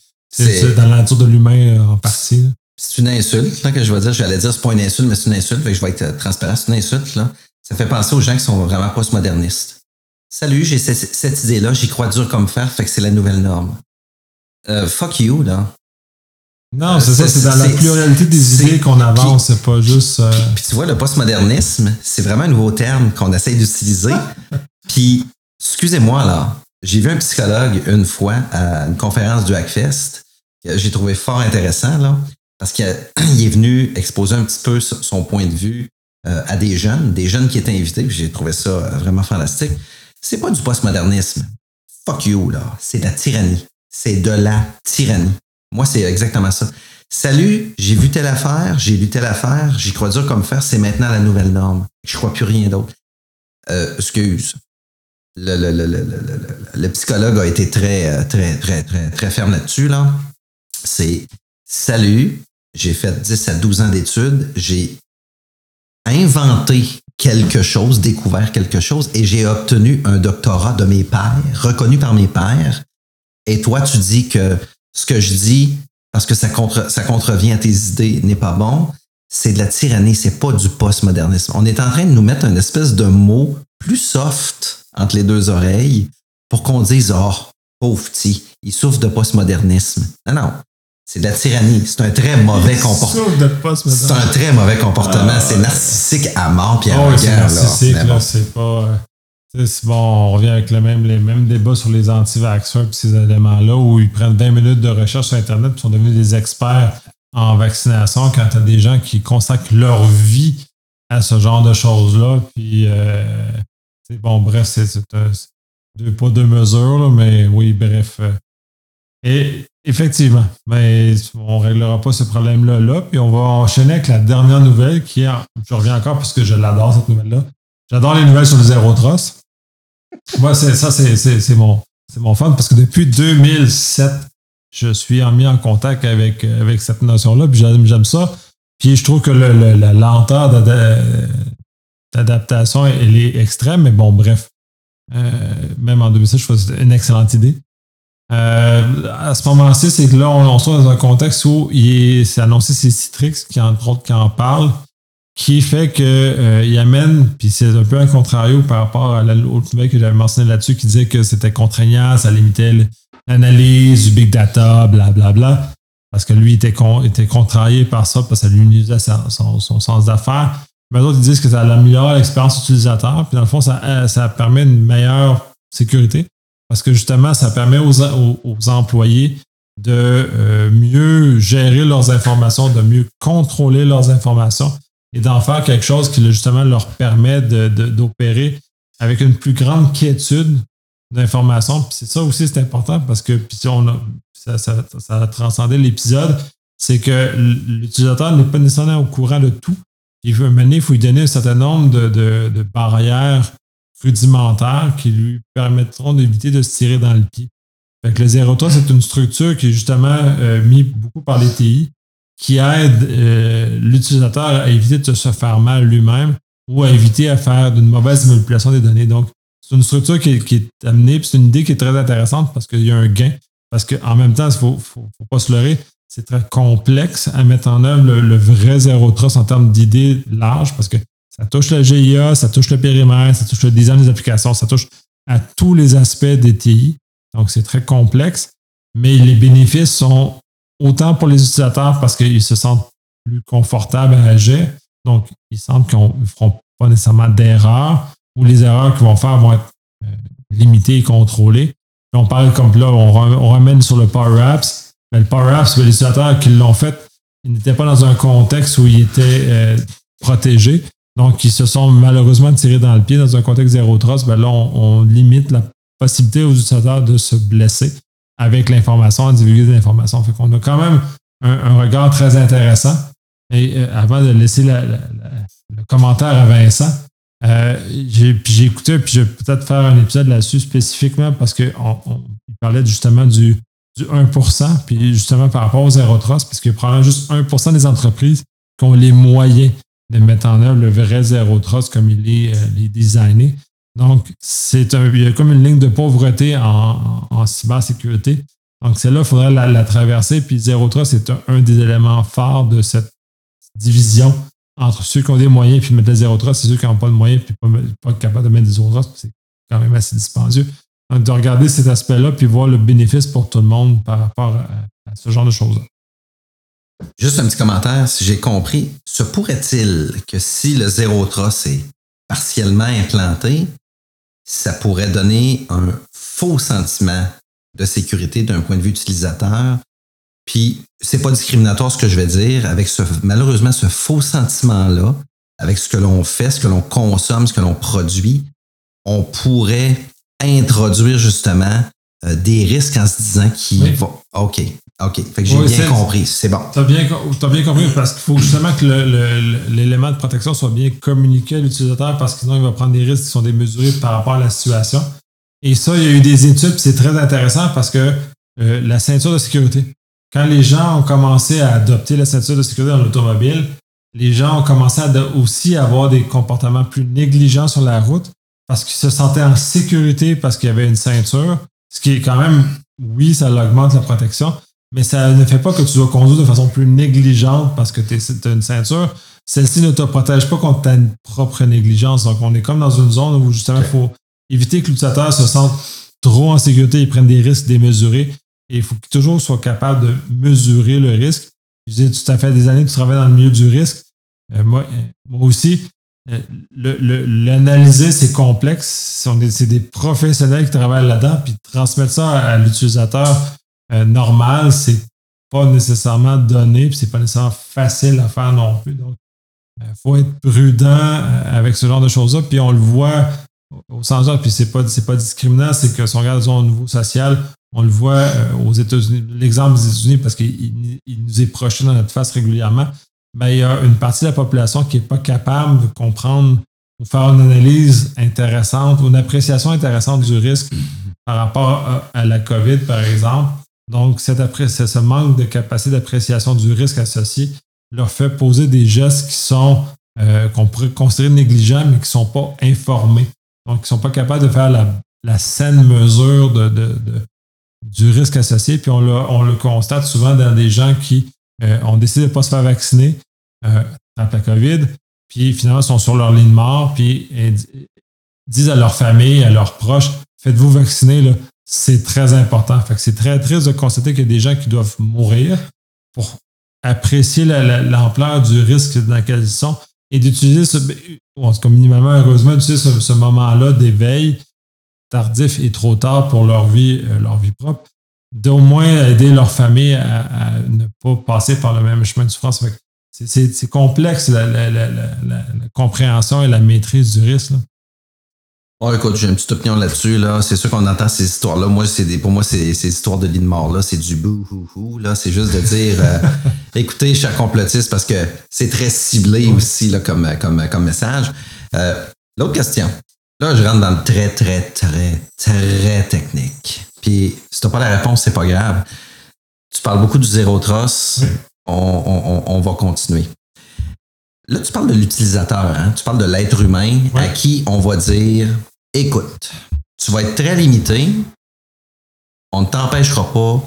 dans la nature de l'humain euh, en partie. C'est une insulte là, que je vais dire. J'allais dire c'est pas une insulte, mais c'est une insulte, fait que je vais être transparent. C'est une insulte. Là. Ça fait penser aux gens qui sont vraiment postmodernistes. Salut, j'ai cette, cette idée-là, j'y crois dur comme fer, fait que c'est la nouvelle norme. Euh, fuck you, là. Non, c'est ça, c'est dans la pluralité des idées qu'on avance, c'est pas juste. Euh, puis tu vois, le postmodernisme, c'est vraiment un nouveau terme qu'on essaye d'utiliser. *laughs* puis, excusez-moi, là, j'ai vu un psychologue une fois à une conférence du Hackfest. J'ai trouvé fort intéressant, là, parce qu'il *clears throat* est venu exposer un petit peu son point de vue euh, à des jeunes, des jeunes qui étaient invités, puis j'ai trouvé ça vraiment fantastique. C'est pas du postmodernisme. Fuck you, là. C'est de la tyrannie c'est de la tyrannie. Moi, c'est exactement ça. Salut, j'ai vu telle affaire, j'ai lu telle affaire, j'y crois dur comme faire, c'est maintenant la nouvelle norme. Je crois plus rien d'autre. Euh, excuse. Le, le, le, le, psychologue a été très, très, très, très, très ferme là-dessus. Là. C'est Salut, j'ai fait 10 à 12 ans d'études, j'ai inventé quelque chose, découvert quelque chose et j'ai obtenu un doctorat de mes pairs, reconnu par mes pairs et toi, tu dis que ce que je dis, parce que ça, contre, ça contrevient à tes idées, n'est pas bon, c'est de la tyrannie, c'est pas du postmodernisme. On est en train de nous mettre une espèce de mot plus soft entre les deux oreilles pour qu'on dise, oh, pauvre petit, il souffre de postmodernisme. Non, non. C'est de la tyrannie. C'est un très mauvais comportement. C'est un très mauvais comportement. Ah. c'est narcissique à mort puis à oh, C'est narcissique, là. C'est pas. Bon, on revient avec le même, les mêmes débats sur les anti-vaxxers et ces éléments-là où ils prennent 20 minutes de recherche sur Internet et sont devenus des experts en vaccination quand tu as des gens qui consacrent leur vie à ce genre de choses-là. Puis, euh, bon, bref, c'est deux pas deux mesures, mais oui, bref. Euh. et effectivement, mais on ne réglera pas ce problème-là, là, puis on va enchaîner avec la dernière nouvelle qui est, je reviens encore parce que je l'adore, cette nouvelle-là. J'adore les nouvelles sur le zéro trust. Moi, c'est ça, c'est mon, mon fun parce que depuis 2007, je suis mis en contact avec, avec cette notion-là, puis j'aime ça. Puis je trouve que la lenteur d'adaptation, elle est extrême, mais bon, bref. Euh, même en 2007, je trouve que c'est une excellente idée. Euh, à ce moment-ci, c'est que là, on, se dans un contexte où il c'est annoncé c'est Citrix qui, entre autres, qui en parle qui fait que euh, amène, puis c'est un peu un contrario par rapport à l'autre nouvelle que j'avais mentionné là-dessus, qui disait que c'était contraignant, ça limitait l'analyse du big data, blablabla, bla, bla, parce que lui était, était contrarié par ça, parce que ça lui nuisait son, sens d'affaires. Mais d'autres disent que ça améliore l'expérience utilisateur, puis dans le fond, ça, euh, ça permet une meilleure sécurité, parce que justement, ça permet aux, aux, employés de euh, mieux gérer leurs informations, de mieux contrôler leurs informations et d'en faire quelque chose qui justement leur permet d'opérer avec une plus grande quiétude d'informations. Puis c'est ça aussi, c'est important parce que puis on a, ça, a transcendé l'épisode, c'est que l'utilisateur n'est pas nécessairement au courant de tout. Il veut mener, il faut lui donner un certain nombre de, barrières rudimentaires qui lui permettront d'éviter de se tirer dans le pied. Fait que le 03, c'est une structure qui est justement euh, mise beaucoup par les TI qui aide euh, l'utilisateur à éviter de se faire mal lui-même ou à éviter à faire d'une mauvaise manipulation des données. Donc, c'est une structure qui est, amenée, puis c'est une idée qui est très intéressante parce qu'il y a un gain. Parce qu'en même temps, il ne faut, faut, pas se leurrer, c'est très complexe à mettre en œuvre le, vrai zéro trust en termes d'idées larges parce que ça touche la GIA, ça touche le périmètre, ça touche le design des applications, ça touche à tous les aspects des TI. Donc, c'est très complexe, mais les bénéfices sont autant pour les utilisateurs parce qu'ils se sentent plus confortables à agir. Donc, ils sentent qu'ils ne feront pas nécessairement d'erreurs ou les erreurs qu'ils vont faire vont être euh, limitées et contrôlées. on parle comme là, on, ramène sur le Power Apps. Mais le Power Apps, les utilisateurs qui l'ont fait, ils n'étaient pas dans un contexte où ils étaient euh, protégés. Donc, ils se sont malheureusement tirés dans le pied dans un contexte zéro trust. Ben là, on, limite la possibilité aux utilisateurs de se blesser. Avec l'information, à divulguer de l'information. Fait qu'on a quand même un, regard très intéressant. Et euh, avant de laisser le commentaire à Vincent, euh, j'ai écouté, puis je vais peut-être faire un épisode là-dessus spécifiquement parce qu'il parlait justement du, du 1%, puis justement par rapport au zéro trust, parce a probablement juste 1% des entreprises qui ont les moyens de mettre en œuvre le vrai zéro trust comme il est, euh, designé. Donc, c'est il y a comme une ligne de pauvreté en, en cybersécurité. Donc, celle-là, il faudrait la, traverser. Puis, zéro trust, c'est un, des éléments forts de cette division entre ceux qui ont des moyens puis mettre le zéro trust et ceux qui n'ont pas de moyens puis pas, pas capables de mettre des zéro trust. C'est quand même assez dispendieux. Donc, de regarder cet aspect-là puis voir le bénéfice pour tout le monde par rapport à, à ce genre de choses-là. Juste un petit commentaire, si j'ai compris, se pourrait-il que si le zéro trust est partiellement implanté, ça pourrait donner un faux sentiment de sécurité d'un point de vue utilisateur. Puis, c'est pas discriminatoire ce que je vais dire, avec ce, malheureusement ce faux sentiment-là, avec ce que l'on fait, ce que l'on consomme, ce que l'on produit, on pourrait introduire justement euh, des risques en se disant qu'il va. OK, OK. Fait que j'ai bien compris. C'est bon. Tu as, bien compris parce qu'il faut justement que l'élément de protection soit bien communiqué à l'utilisateur parce que sinon il va prendre des risques qui sont démesurés par rapport à la situation. Et ça, il y a eu des études, c'est très intéressant parce que euh, la ceinture de sécurité, quand les gens ont commencé à adopter la ceinture de sécurité dans l'automobile, les gens ont commencé à aussi avoir des comportements plus négligents sur la route parce qu'ils se sentaient en sécurité parce qu'il y avait une ceinture, ce qui est quand même, oui, ça augmente la protection, mais ça ne fait pas que tu dois conduire de façon plus négligente parce que tu as une ceinture. Celle-ci ne te protège pas contre ta propre négligence. Donc, on est comme dans une zone où justement, il faut éviter que l'utilisateur se sente trop en sécurité et prenne des risques démesurés. Et il faut qu'il toujours soit capable de mesurer le risque. Je dis, tu as fait des années que tu travailles dans le milieu du risque. Euh, moi, euh, moi aussi, euh, l'analyser, c'est complexe. C'est des professionnels qui travaillent là-dedans, puis transmettre ça à, l'utilisateur normal, c'est pas nécessairement donné, puis c'est pas nécessairement facile à faire non plus. Donc, il faut être prudent avec ce genre de choses-là. Puis on le voit au sens puis c'est pas, pas discriminant, c'est que si on regarde au niveau social, on le voit euh, aux États-Unis, l'exemple des États-Unis, parce qu'il nous est projeté dans notre face régulièrement, ben, il y a une partie de la population qui n'est pas capable de comprendre ou faire une analyse intéressante ou une appréciation intéressante du risque par rapport à, la COVID, par exemple. Donc, cette ce manque de capacité d'appréciation du risque associé leur fait poser des gestes qui sont euh, qu'on pourrait considérer négligents, mais qui ne sont pas informés. Donc, ils ne sont pas capables de faire la, saine mesure de, du risque associé. Puis on, le constate souvent dans des gens qui euh, ont décidé de ne pas se faire vacciner euh, la COVID, puis finalement sont sur leur ligne de mort, puis disent à leur famille, à leurs proches, faites-vous vacciner, c'est très important. Fait que c'est très triste de constater qu'il y a des gens qui doivent mourir pour apprécier l'ampleur du risque dans lequel ils sont et d'utiliser ce, en tout cas minimalement heureusement, d'utiliser ce, moment-là d'éveil tardif et trop tard pour leur vie, euh, leur vie propre, d'au moins aider leur famille à, ne pas passer par le même chemin de souffrance. C'est complexe la, compréhension et la maîtrise du risque. Oh, écoute, j'ai une petite opinion là-dessus. Là. C'est sûr qu'on entend ces histoires-là. Moi, c'est des, pour moi, c'est ces histoires de lit de mort. Là. C'est du bouhouhou. Là. C'est juste de dire euh, *laughs* écoutez, cher complotiste, parce que c'est très ciblé aussi là, comme, comme, comme message. Euh, l'autre question. Là, je rentre dans le très, très, très, très technique. Puis, si t'as pas la réponse, c'est pas grave. Tu parles beaucoup du zéro tross. On, on, on, va continuer. Là, tu parles de l'utilisateur, hein? tu parles de l'être humain à qui on va dire écoute, tu vas être très limité, on ne t'empêchera pas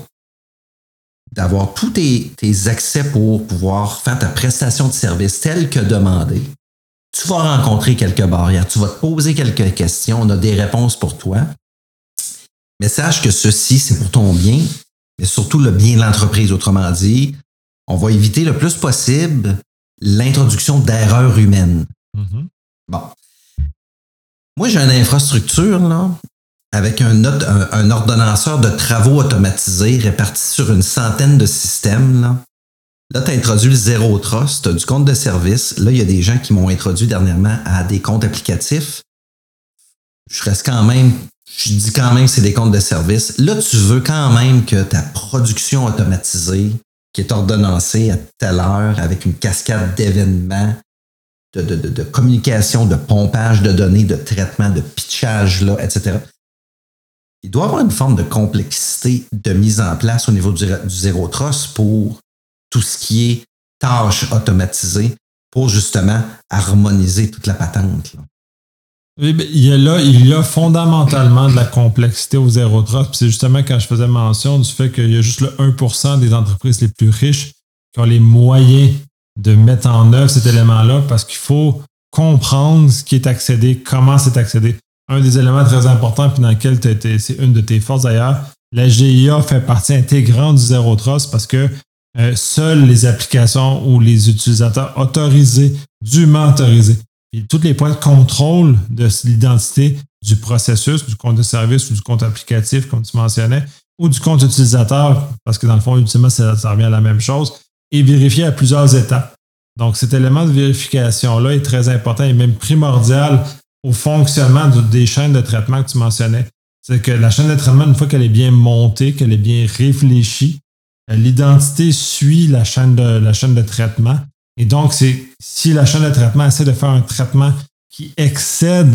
d'avoir tous tes, accès pour pouvoir faire ta prestation de service telle que demandée. Tu vas rencontrer quelques barrières, tu vas te poser quelques questions, on a des réponses pour toi. Mais sache que ceci, c'est pour ton bien, mais surtout le bien de l'entreprise. Autrement dit, on va éviter le plus possible l'introduction d'erreurs humaines. Mm-hmm. Bon. Moi, j'ai une infrastructure là, avec un, un, ordonnanceur de travaux automatisés réparti sur une centaine de systèmes. Là, là tu as introduit le zéro trust, tu as du compte de service. Là, il y a des gens qui m'ont introduit dernièrement à des comptes applicatifs. Je reste quand même je dis quand même que c'est des comptes de service. Là, tu veux quand même que ta production automatisée, qui est ordonnancée à telle heure avec une cascade d'événements, de, de, de, communication, de pompage de données, de traitement, de pitchage, là, etc. Il doit y avoir une forme de complexité de mise en place au niveau du, du zéro trust pour tout ce qui est tâches automatisées pour justement harmoniser toute la patente. Là. Il y a là, il y a fondamentalement de la complexité au zéro trust. C'est justement quand je faisais mention du fait qu'il y a juste le 1% des entreprises les plus riches qui ont les moyens de mettre en œuvre cet élément-là parce qu'il faut comprendre ce qui est accédé, comment c'est accédé. Un des éléments très importants, puis dans lequel c'est une de tes forces d'ailleurs, la GIA fait partie intégrante du Zero Trust parce que euh, seules les applications ou les utilisateurs autorisés, dûment autorisés, et tous les points de contrôle de l'identité du processus, du compte de service ou du compte applicatif, comme tu mentionnais, ou du compte utilisateur, parce que dans le fond, ultimement, ça, ça revient à la même chose, et vérifié à plusieurs étapes. Donc, cet élément de vérification-là est très important et même primordial au fonctionnement des chaînes de traitement que tu mentionnais. C'est que la chaîne de traitement, une fois qu'elle est bien montée, qu'elle est bien réfléchie, l'identité suit la chaîne de, la chaîne de traitement. Et donc, c'est si la chaîne de traitement essaie de faire un traitement qui excède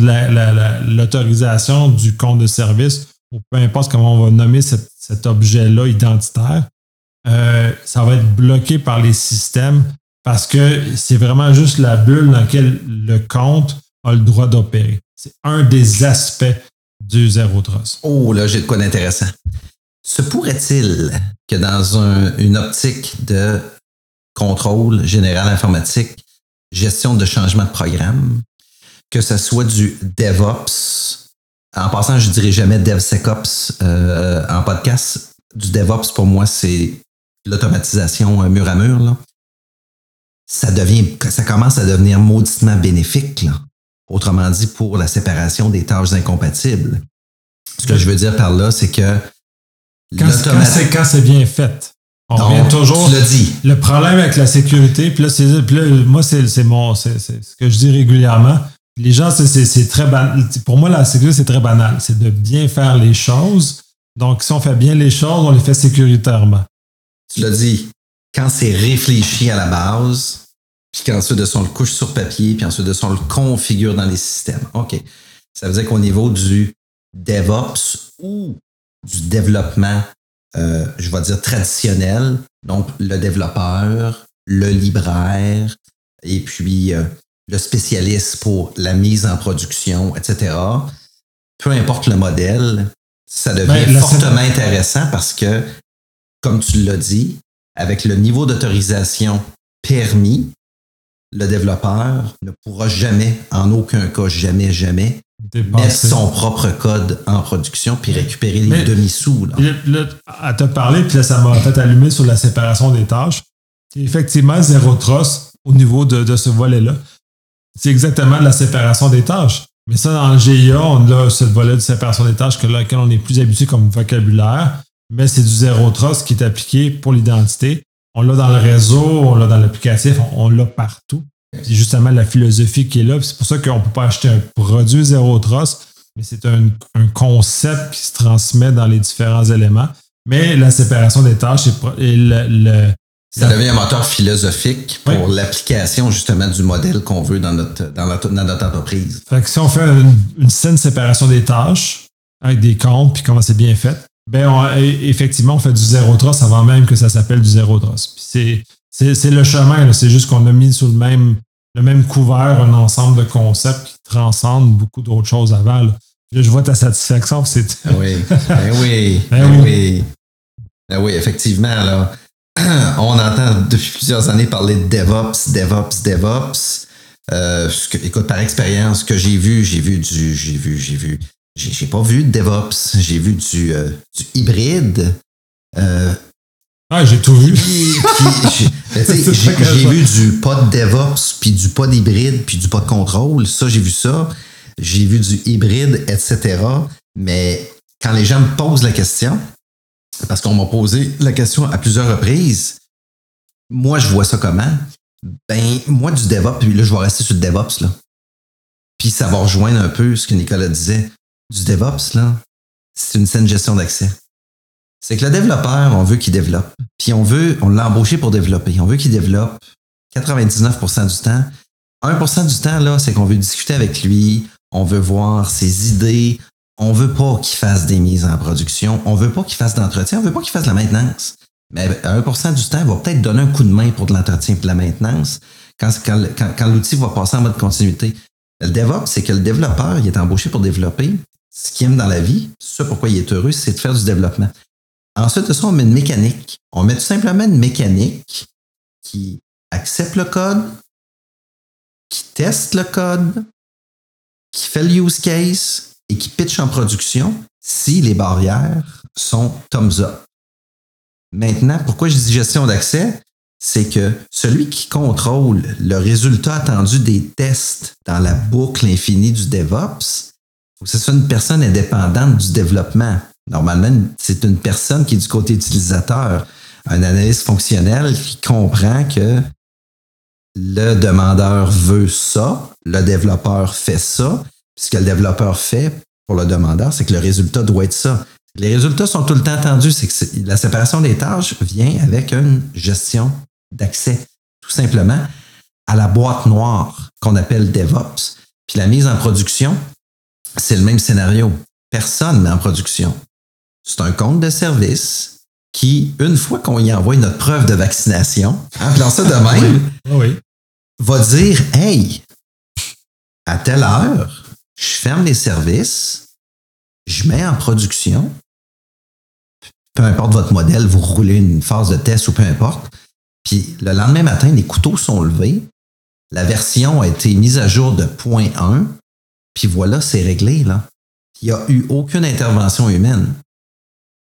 l'autorisation du compte de service, ou peu importe comment on va nommer cet objet-là identitaire, euh, ça va être bloqué par les systèmes parce que c'est vraiment juste la bulle dans laquelle le compte a le droit d'opérer. C'est un des aspects du zéro trust. Oh, là, j'ai de quoi d'intéressant. Se pourrait-il que dans une optique de contrôle général informatique, gestion de changement de programme, que ce soit du DevOps, en passant, je dirais jamais DevSecOps euh, en podcast. Du DevOps, pour moi, c'est l'automatisation euh, mur à mur, là, ça devient, ça commence à devenir mauditement bénéfique. Là. Autrement dit, pour la séparation des tâches incompatibles. Ce que je veux dire par là, c'est que quand, quand c'est bien fait. On revient toujours. Tu dit. Le problème avec la sécurité, puis là, c'est, moi, c'est, mon, c'est, ce que je dis régulièrement. Les gens, c'est, très banal. Pour moi, la sécurité, c'est très banal. C'est de bien faire les choses. Donc, si on fait bien les choses, on les fait sécuritairement tu l'as dit, quand c'est réfléchi à la base, puis qu'ensuite de son le couche sur papier, puis ensuite de son le configure dans les systèmes. OK. Ça veut dire qu'au niveau du DevOps ou du développement, euh, je vais dire traditionnel, donc le développeur, le libraire, et puis euh, le spécialiste pour la mise en production, etc. Peu importe le modèle, ça devient ben, fortement intéressant parce que comme tu l'as dit, avec le niveau d'autorisation permis, le développeur ne pourra jamais, en aucun cas, jamais, jamais, mettre son propre code en production puis récupérer les demi-sous. Là. à te parler, puis là, ça m'a fait allumer sur la séparation des tâches. Effectivement, zéro trust au niveau de, ce volet-là. C'est exactement la séparation des tâches. Mais ça, dans le GIA, on a ce volet de séparation des tâches que là, on est plus habitué comme vocabulaire mais c'est du zéro trust qui est appliqué pour l'identité. On l'a dans le réseau, on l'a dans l'applicatif, on, l'a partout. C'est justement la philosophie qui est là. C'est pour ça qu'on ne peut pas acheter un produit zéro trust, mais c'est un, concept qui se transmet dans les différents éléments. Mais la séparation des tâches et, le, ça devient un moteur philosophique pour l'application justement du modèle qu'on veut dans notre, dans notre, entreprise. Fait que si on fait une, une saine séparation des tâches avec des comptes, puis comment c'est bien fait, ben, effectivement, on fait du zéro trust avant même que ça s'appelle du zéro trust. C'est, le chemin, c'est juste qu'on a mis sur le même, le même couvert un ensemble de concepts qui transcendent beaucoup d'autres choses avant. Là. je vois ta satisfaction. C'est... oui, ben oui, *laughs* ben, ben oui. Ben oui, effectivement. Là, *clears throat* on entend depuis plusieurs années parler de DevOps, DevOps, DevOps. Euh, écoute, par expérience, ce que j'ai vu, j'ai vu du, j'ai vu, j'ai vu j'ai pas vu de DevOps, j'ai vu du, euh, du hybride. Euh, ah, j'ai tout vu. *laughs* j'ai vu du pod DevOps, puis du pod hybride, puis du pod contrôle. Ça, j'ai vu ça. J'ai vu du hybride, etc. Mais quand les gens me posent la question, parce qu'on m'a posé la question à plusieurs reprises, moi, je vois ça comment? Ben, moi, du DevOps, puis là, je vais rester sur le DevOps, là. Puis ça va rejoindre un peu ce que Nicolas disait du DevOps, là, c'est une saine gestion d'accès. C'est que le développeur, on veut qu'il développe. Puis on veut, on l'a embauché pour développer. On veut qu'il développe 99% du temps. 1% du temps, là, c'est qu'on veut discuter avec lui, on veut voir ses idées, on veut pas qu'il fasse des mises en production, on veut pas qu'il fasse d'entretien, on veut pas qu'il fasse de la maintenance. Mais 1% du temps, il va peut-être donner un coup de main pour de l'entretien et de la maintenance quand, quand l'outil va passer en mode continuité. Le DevOps, c'est que le développeur, il est embauché pour développer. Ce qu'il aime dans la vie, ce pourquoi il est heureux, c'est de faire du développement. Ensuite de ça, on met une mécanique. On met tout simplement une mécanique qui accepte le code, qui teste le code, qui fait le use case et qui pitch en production si les barrières sont thumbs up. Maintenant, pourquoi je dis gestion d'accès? C'est que celui qui contrôle le résultat attendu des tests dans la boucle infinie du DevOps, ce soit une personne indépendante du développement. Normalement, c'est une personne qui est du côté utilisateur, un analyste fonctionnel qui comprend que le demandeur veut ça, le développeur fait ça. Puis ce que le développeur fait pour le demandeur, c'est que le résultat doit être ça. Les résultats sont tout le temps attendus. C'est que la séparation des tâches vient avec une gestion d'accès, tout simplement, à la boîte noire qu'on appelle DevOps. Puis la mise en production, c'est le même scénario. Personne met en production. C'est un compte de service qui, une fois qu'on y envoie notre preuve de vaccination, *laughs* en ça de même, oui. va dire Hey, à telle heure, je ferme les services, je mets en production, peu importe votre modèle, vous roulez une phase de test ou peu importe. Puis le lendemain matin, les couteaux sont levés, la version a été mise à jour de point 1, puis voilà, c'est réglé. Là. Il n'y a eu aucune intervention humaine.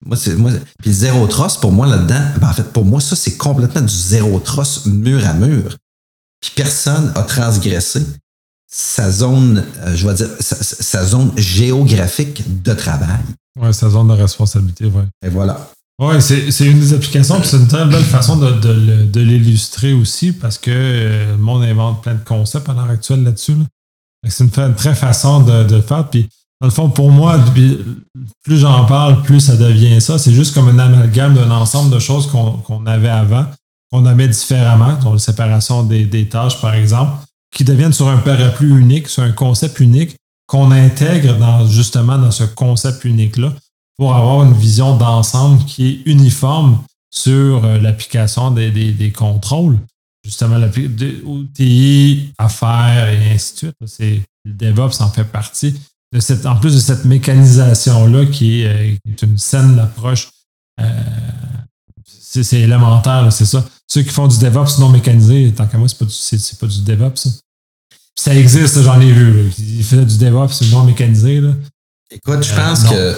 Moi, c'est, moi, puis zéro trosse, pour moi, là-dedans, ben, en fait, pour moi, ça, c'est complètement du zéro trosse mur à mur. Puis personne a transgressé sa zone, euh, je vais dire, sa, zone géographique de travail. Oui, sa zone de responsabilité, oui. Et voilà. Oui, c'est une des applications, puis c'est une très belle façon de, de, l'illustrer aussi, parce que euh, le monde invente plein de concepts à l'heure actuelle là-dessus. C'est une, très façon de, de faire. Puis dans le fond, pour moi, plus j'en parle, plus ça devient ça. C'est juste comme un amalgame d'un ensemble de choses qu'on avait avant, qu'on avait différemment, dans la séparation des, tâches, par exemple, qui deviennent sur un parapluie unique, sur un concept unique, qu'on intègre dans, justement dans ce concept unique-là pour avoir une vision d'ensemble qui est uniforme sur euh, l'application des, des, contrôles. Justement, l'outil, affaires et ainsi de suite. Le DevOps en fait partie en plus de cette mécanisation-là qui est, euh, une saine approche, euh, c'est élémentaire, c'est ça. Ceux qui font du DevOps non mécanisé, tant qu'à moi, c'est pas, du, pas du DevOps. Ça, existe, j'en ai vu. Ils faisaient du DevOps non mécanisé. Là. Écoute, je euh, pense que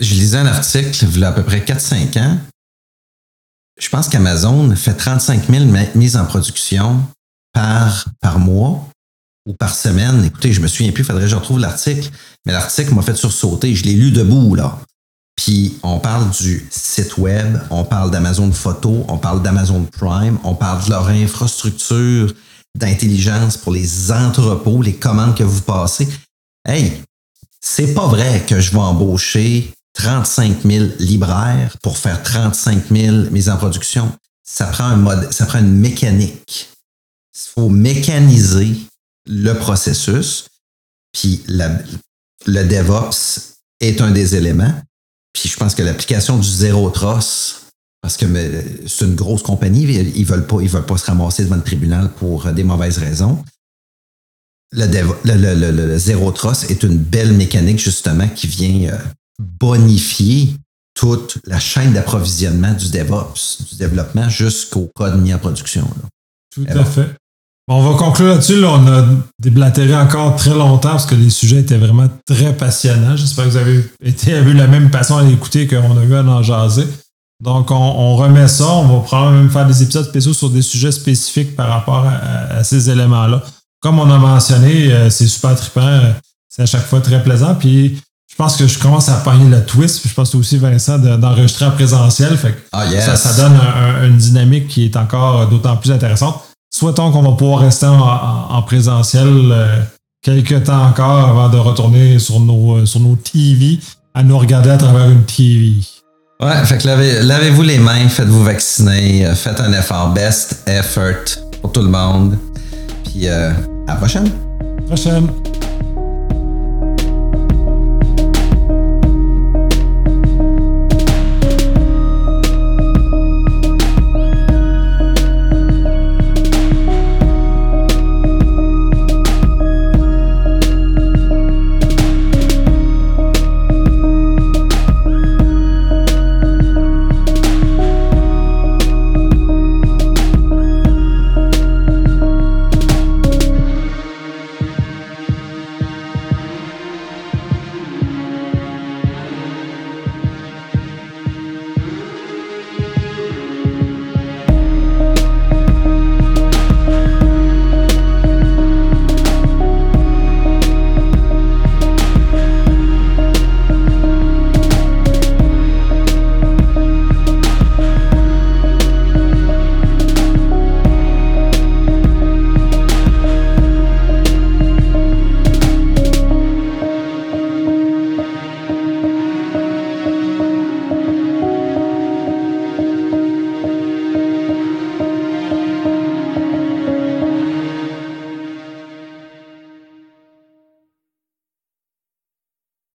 je lisais un article il y a à peu près 4-5 ans. Je pense qu'Amazon fait 35 000 mises en production par, par mois ou par semaine. Écoutez, je me souviens plus, il faudrait que je retrouve l'article, mais l'article m'a fait sursauter. Je l'ai lu debout, là. Puis on parle du site web, on parle d'Amazon Photo, on parle d'Amazon Prime, on parle de leur infrastructure d'intelligence pour les entrepôts, les commandes que vous passez. Hey, c'est pas vrai que je vais embaucher 35 000 libraires pour faire 35 000 mises en production. Ça prend un mode, ça prend une mécanique. Il faut mécaniser le processus, puis le DevOps est un des éléments. Puis je pense que l'application du zéro trust, parce que c'est une grosse compagnie, ils veulent pas, ils veulent pas se ramasser devant le tribunal pour des mauvaises raisons. Le, le, zéro trust est une belle mécanique justement qui vient euh, bonifier toute la chaîne d'approvisionnement du DevOps, du développement jusqu'au code mis en production. Tout à fait on va conclure là-dessus. on a déblatéré encore très longtemps parce que les sujets étaient vraiment très passionnants. J'espère que vous avez été eu la même passion à l'écouter qu'on a eu à en jaser. Donc, on, remet ça. On va probablement même faire des épisodes spéciaux sur des sujets spécifiques par rapport à, ces éléments-là. Comme on a mentionné, euh, c'est super trippant. C'est à chaque fois très plaisant. Puis, je pense que je commence à pogner le twist. je pense aussi, Vincent, d'enregistrer en présentiel. Fait ah, ça, donne une dynamique qui est encore d'autant plus intéressante souhaitons qu'on va pouvoir rester en, présentiel euh, quelques temps encore avant de retourner sur nos, sur nos TV à nous regarder à travers une TV. Ouais, fait que lavez, lavez-vous les mains, faites-vous vacciner, euh, faites un effort, best effort pour tout le monde. Puis euh, à la prochaine. Prochaine.